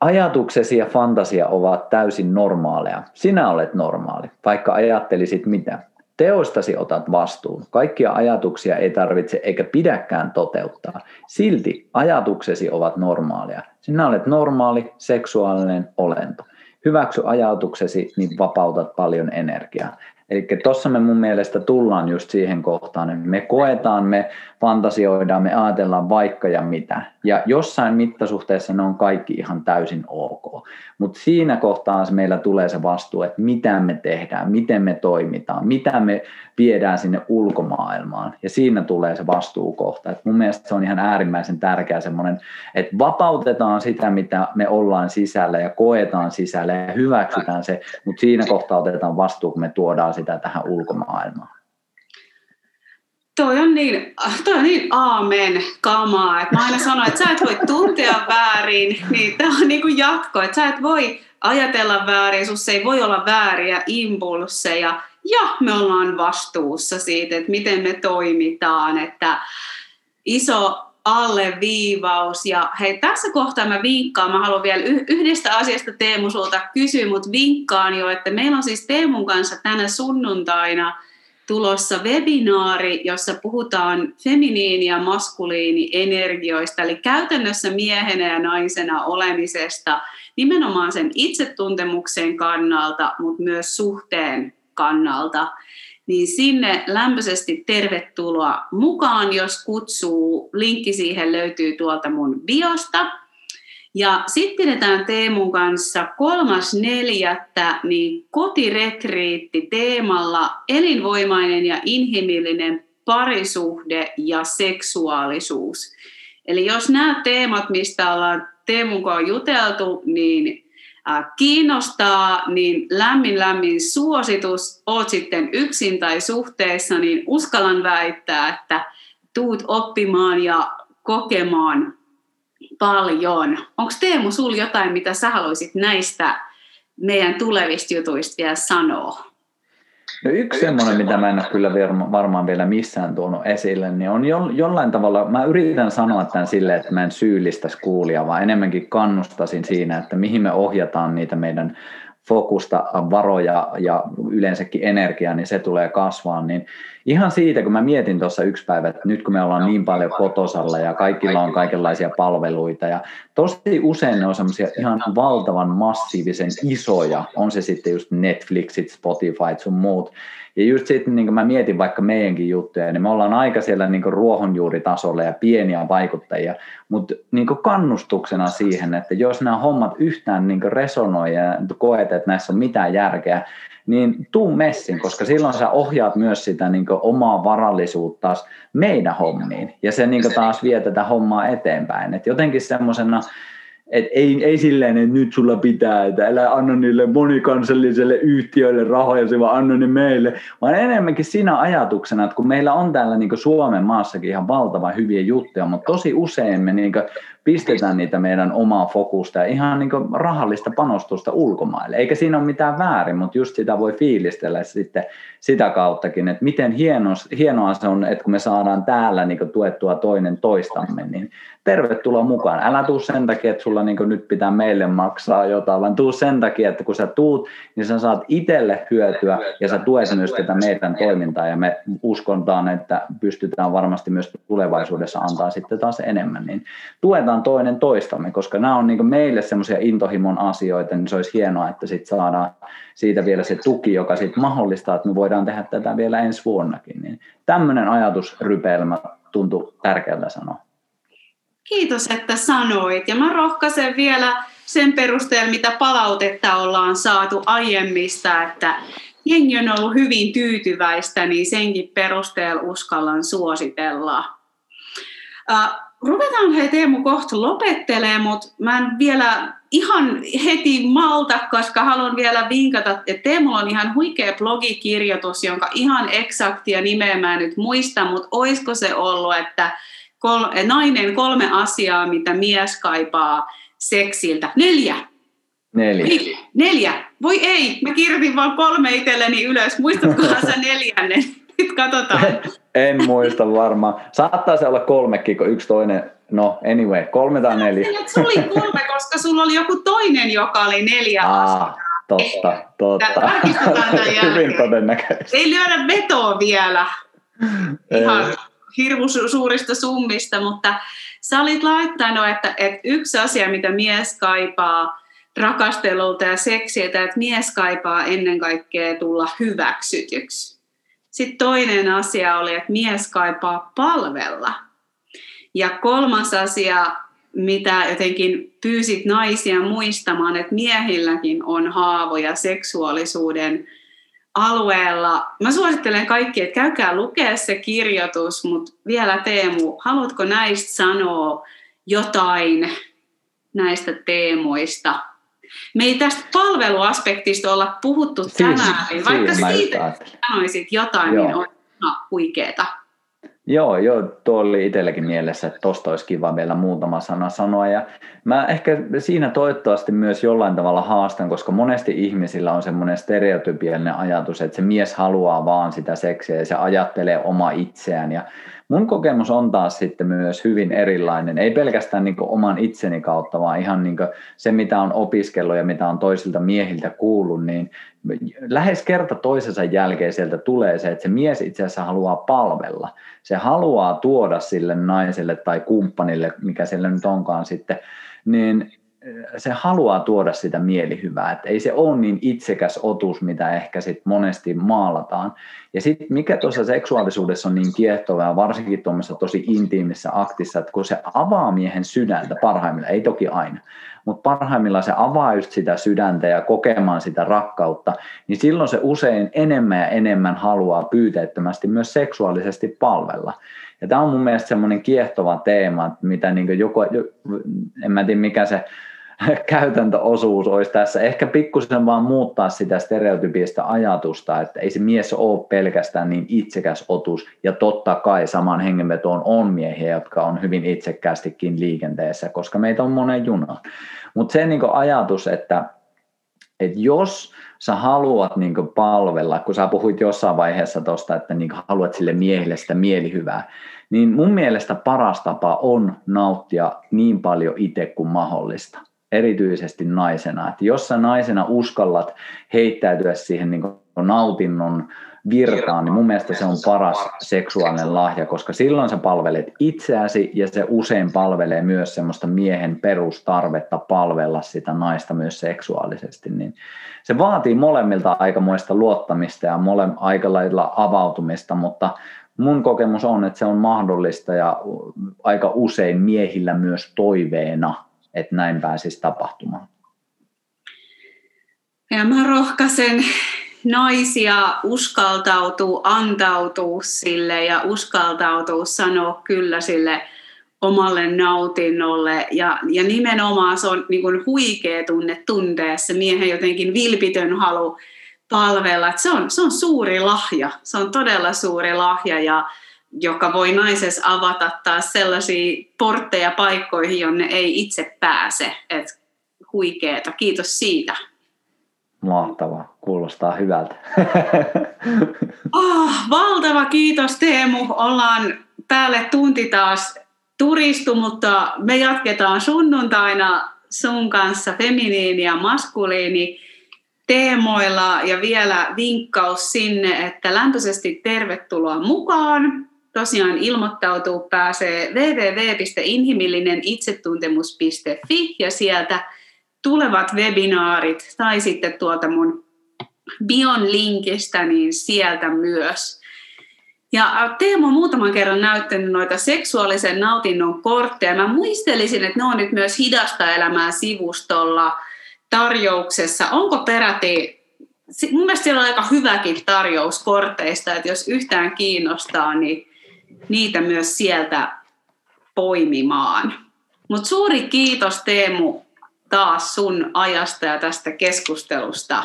Ajatuksesi ja fantasia ovat täysin normaaleja. Sinä olet normaali, vaikka ajattelisit mitä. Teostasi otat vastuun. Kaikkia ajatuksia ei tarvitse eikä pidäkään toteuttaa. Silti ajatuksesi ovat normaaleja. Sinä olet normaali, seksuaalinen olento. Hyväksy ajatuksesi, niin vapautat paljon energiaa. Eli tuossa me mun mielestä tullaan just siihen kohtaan, että me koetaan, me fantasioidaan, me ajatellaan vaikka ja mitä. Ja jossain mittasuhteessa ne on kaikki ihan täysin ok. Mutta siinä kohtaa meillä tulee se vastuu, että mitä me tehdään, miten me toimitaan, mitä me viedään sinne ulkomaailmaan. Ja siinä tulee se vastuukohta. Et mun mielestä se on ihan äärimmäisen tärkeä semmoinen, että vapautetaan sitä, mitä me ollaan sisällä ja koetaan sisällä ja hyväksytään se, mutta siinä kohtaa otetaan vastuu, kun me tuodaan sitä tähän ulkomaailmaan. Toi on niin, toi on niin aamen kamaa, että mä aina sanon, että sä et voi tuntea väärin, niin tämä on niin kuin jatko, että sä et voi ajatella väärin, sus ei voi olla vääriä impulseja, ja me ollaan vastuussa siitä, että miten me toimitaan, että iso alleviivaus. Ja hei, tässä kohtaa mä vinkkaan, mä haluan vielä yhdestä asiasta Teemu sulta kysyä, mutta vinkkaan jo, että meillä on siis Teemun kanssa tänä sunnuntaina – tulossa webinaari, jossa puhutaan feminiini- ja maskuliini-energioista, eli käytännössä miehenä ja naisena olemisesta nimenomaan sen itsetuntemuksen kannalta, mutta myös suhteen kannalta. Niin sinne lämpöisesti tervetuloa mukaan, jos kutsuu. Linkki siihen löytyy tuolta mun biosta. Ja sitten pidetään Teemun kanssa kolmas neljättä niin kotiretriitti teemalla elinvoimainen ja inhimillinen parisuhde ja seksuaalisuus. Eli jos nämä teemat, mistä ollaan Teemun kanssa juteltu, niin kiinnostaa, niin lämmin lämmin suositus, oot sitten yksin tai suhteessa, niin uskallan väittää, että tuut oppimaan ja kokemaan paljon. Onko Teemu sinulla jotain, mitä sä haluaisit näistä meidän tulevista jutuista vielä sanoa? No yksi semmoinen, mitä mä en ole kyllä varmaan vielä missään tuonut esille, niin on jo, jollain tavalla, mä yritän sanoa tämän silleen, että mä en syyllistäisi kuulia, vaan enemmänkin kannustasin siinä, että mihin me ohjataan niitä meidän fokusta, varoja ja yleensäkin energiaa, niin se tulee kasvaa. Niin ihan siitä, kun mä mietin tuossa yksi päivä, että nyt kun me ollaan niin paljon kotosalla ja kaikilla on kaikenlaisia palveluita ja tosi usein ne on semmoisia ihan valtavan massiivisen isoja, on se sitten just Netflixit, Spotify sun muut, ja just sitten niin mä mietin vaikka meidänkin juttuja, niin me ollaan aika siellä niin ruohonjuuritasolla ja pieniä vaikuttajia, mutta niin kannustuksena siihen, että jos nämä hommat yhtään niin resonoi ja koet, että näissä on mitään järkeä, niin tuu messin, koska silloin sä ohjaat myös sitä niin omaa varallisuutta meidän hommiin, ja se niin taas vie tätä hommaa eteenpäin. Et jotenkin semmoisena Et ei, ei silleen, että nyt sulla pitää, että älä anna niille monikansalliselle yhtiöille rahoja, vaan anna ne meille. Vaan enemmänkin siinä ajatuksena, että kun meillä on täällä niin Suomen maassakin ihan valtavan hyviä juttuja, mutta tosi usein me niin pistetään niitä meidän omaa fokusta ja ihan niin rahallista panostusta ulkomaille. Eikä siinä ole mitään väärin, mutta just sitä voi fiilistellä sitten sitä kauttakin, että miten hieno, hienoa se on, että kun me saadaan täällä niin tuettua toinen toistamme, niin tervetuloa mukaan. Älä tuu sen takia, että sulla niin nyt pitää meille maksaa jotain, vaan tuu sen takia, että kun sä tuut, niin sä saat itselle hyötyä ja sä tuet myös tätä meidän toimintaa ja me uskontaan, että pystytään varmasti myös tulevaisuudessa antaa sitten taas enemmän. Niin tuetaan toinen toistamme, koska nämä on niin meille semmoisia intohimon asioita, niin se olisi hienoa, että sitten saadaan siitä vielä se tuki, joka sitten mahdollistaa, että me voidaan tehdä tätä vielä ensi vuonnakin. Niin tämmöinen ajatusrypelmä tuntuu tärkeältä sanoa. Kiitos, että sanoit. Ja mä rohkaisen vielä sen perusteella, mitä palautetta ollaan saatu aiemmista, että jengi on ollut hyvin tyytyväistä, niin senkin perusteella uskallan suositella. Ruvetaan hei Teemu kohta lopettelee, mutta mä en vielä ihan heti malta, koska haluan vielä vinkata, että Teemulla on ihan huikea blogikirjoitus, jonka ihan eksaktia nimeä mä en nyt muista, mutta olisiko se ollut, että kol, nainen kolme asiaa, mitä mies kaipaa seksiltä. Neljä. Neljä. Ei, neljä. Voi ei, mä kirjoitin vaan kolme itselleni ylös. Muistatkohan sä neljännen? Nyt katsotaan. En muista varmaan. Saattaa se olla kolmekin, kun yksi toinen, no anyway, kolme tai neljä. Se oli kolme, koska sulla oli joku toinen, joka oli neljä Aa. Totta, totta. Hyvin todennäköisesti. Ei lyödä vetoa vielä. Ihan. Ei hirmu suurista summista, mutta sä olit laittanut, että, että yksi asia, mitä mies kaipaa rakastelulta ja seksiltä, että mies kaipaa ennen kaikkea tulla hyväksytyksi. Sitten toinen asia oli, että mies kaipaa palvella. Ja kolmas asia, mitä jotenkin pyysit naisia muistamaan, että miehilläkin on haavoja seksuaalisuuden alueella. Mä suosittelen kaikki, että käykää lukea se kirjoitus, mutta vielä Teemu, haluatko näistä sanoa jotain näistä teemoista? Me ei tästä palveluaspektista olla puhuttu siis, tänään, siis, vaikka siitä sanoisit jotain, niin Joo. niin on ihan huikeeta. Joo, joo, tuo oli itselläkin mielessä, että tuosta olisi kiva vielä muutama sana sanoa. Ja mä ehkä siinä toivottavasti myös jollain tavalla haastan, koska monesti ihmisillä on semmoinen stereotypiallinen ajatus, että se mies haluaa vaan sitä seksiä ja se ajattelee oma itseään. Ja mun kokemus on taas sitten myös hyvin erilainen, ei pelkästään niin oman itseni kautta, vaan ihan niin se, mitä on opiskellut ja mitä on toisilta miehiltä kuullut, niin lähes kerta toisensa jälkeen sieltä tulee se, että se mies itse asiassa haluaa palvella. Se haluaa tuoda sille naiselle tai kumppanille, mikä sille nyt onkaan sitten, niin se haluaa tuoda sitä mielihyvää, että ei se ole niin itsekäs otus, mitä ehkä sit monesti maalataan. Ja sitten mikä tuossa seksuaalisuudessa on niin kiehtovaa, varsinkin tuommoisessa tosi intiimissä aktissa, että kun se avaa miehen sydäntä parhaimmillaan, ei toki aina, mutta parhaimmillaan se avaa just sitä sydäntä ja kokemaan sitä rakkautta, niin silloin se usein enemmän ja enemmän haluaa pyyteettömästi myös seksuaalisesti palvella. Ja tämä on mun mielestä semmoinen kiehtova teema, mitä niin joko, en mä tiedä mikä se käytäntöosuus olisi tässä. Ehkä pikkusen vaan muuttaa sitä stereotypista ajatusta, että ei se mies ole pelkästään niin itsekäs otus, ja totta kai saman hengenvetoon on miehiä, jotka on hyvin itsekkäästikin liikenteessä, koska meitä on monen juna. Mutta se niin ajatus, että, että jos sä haluat niin palvella, kun sä puhuit jossain vaiheessa tuosta, että niin haluat sille miehille sitä mielihyvää, niin mun mielestä paras tapa on nauttia niin paljon itse kuin mahdollista erityisesti naisena. Että jos sä naisena uskallat heittäytyä siihen niin nautinnon virtaan, niin mun mielestä se on paras seksuaalinen lahja, koska silloin sä palvelet itseäsi ja se usein palvelee myös semmoista miehen perustarvetta palvella sitä naista myös seksuaalisesti. Niin se vaatii molemmilta aikamoista luottamista ja mole, aika lailla avautumista, mutta mun kokemus on, että se on mahdollista ja aika usein miehillä myös toiveena – että näin pääsisi tapahtumaan. Ja mä rohkaisen naisia uskaltautuu, antautuu sille ja uskaltautuu sanoa kyllä sille omalle nautinnolle. Ja, ja nimenomaan se on niin kuin huikea tunne tunteessa, miehen jotenkin vilpitön halu palvella. Se, on, se on suuri lahja, se on todella suuri lahja ja joka voi naisessa avata taas sellaisia portteja paikkoihin, jonne ei itse pääse. Et huikeeta, kiitos siitä. Mahtavaa, kuulostaa hyvältä. oh, valtava kiitos Teemu, ollaan päälle tunti taas turistu, mutta me jatketaan sunnuntaina sun kanssa feminiini ja maskuliini teemoilla ja vielä vinkkaus sinne, että lämpöisesti tervetuloa mukaan. Tosiaan ilmoittautuu pääsee www.inhimillinenitsetuntemus.fi ja sieltä tulevat webinaarit tai sitten tuolta mun Bion linkistä, niin sieltä myös. Ja Teemu on muutaman kerran näyttänyt noita seksuaalisen nautinnon kortteja. Mä muistelisin, että ne on nyt myös hidasta elämää sivustolla tarjouksessa. Onko peräti, mun mielestä siellä on aika hyväkin tarjous korteista, että jos yhtään kiinnostaa, niin niitä myös sieltä poimimaan. Mutta suuri kiitos Teemu taas sun ajasta ja tästä keskustelusta.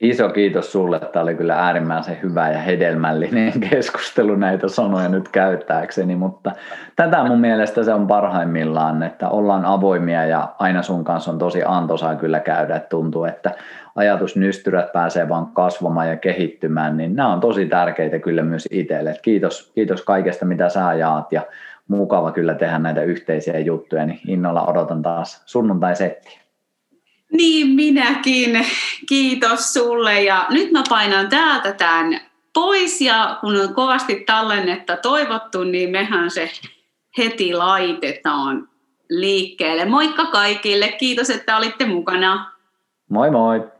Iso kiitos sulle. Tämä oli kyllä äärimmäisen hyvä ja hedelmällinen keskustelu näitä sanoja nyt käyttääkseni, mutta tätä mun mielestä se on parhaimmillaan, että ollaan avoimia ja aina sun kanssa on tosi antoisaa kyllä käydä. Että tuntuu, että ajatusnystyrät pääsee vaan kasvamaan ja kehittymään, niin nämä on tosi tärkeitä kyllä myös itselle. Kiitos, kiitos kaikesta, mitä sä jaat ja mukava kyllä tehdä näitä yhteisiä juttuja, niin innolla odotan taas sunnuntai-settiä. Niin, minäkin. Kiitos sulle. Ja nyt mä painan täältä tämän pois ja kun on kovasti tallennetta toivottu, niin mehän se heti laitetaan liikkeelle. Moikka kaikille. Kiitos, että olitte mukana. Moi moi.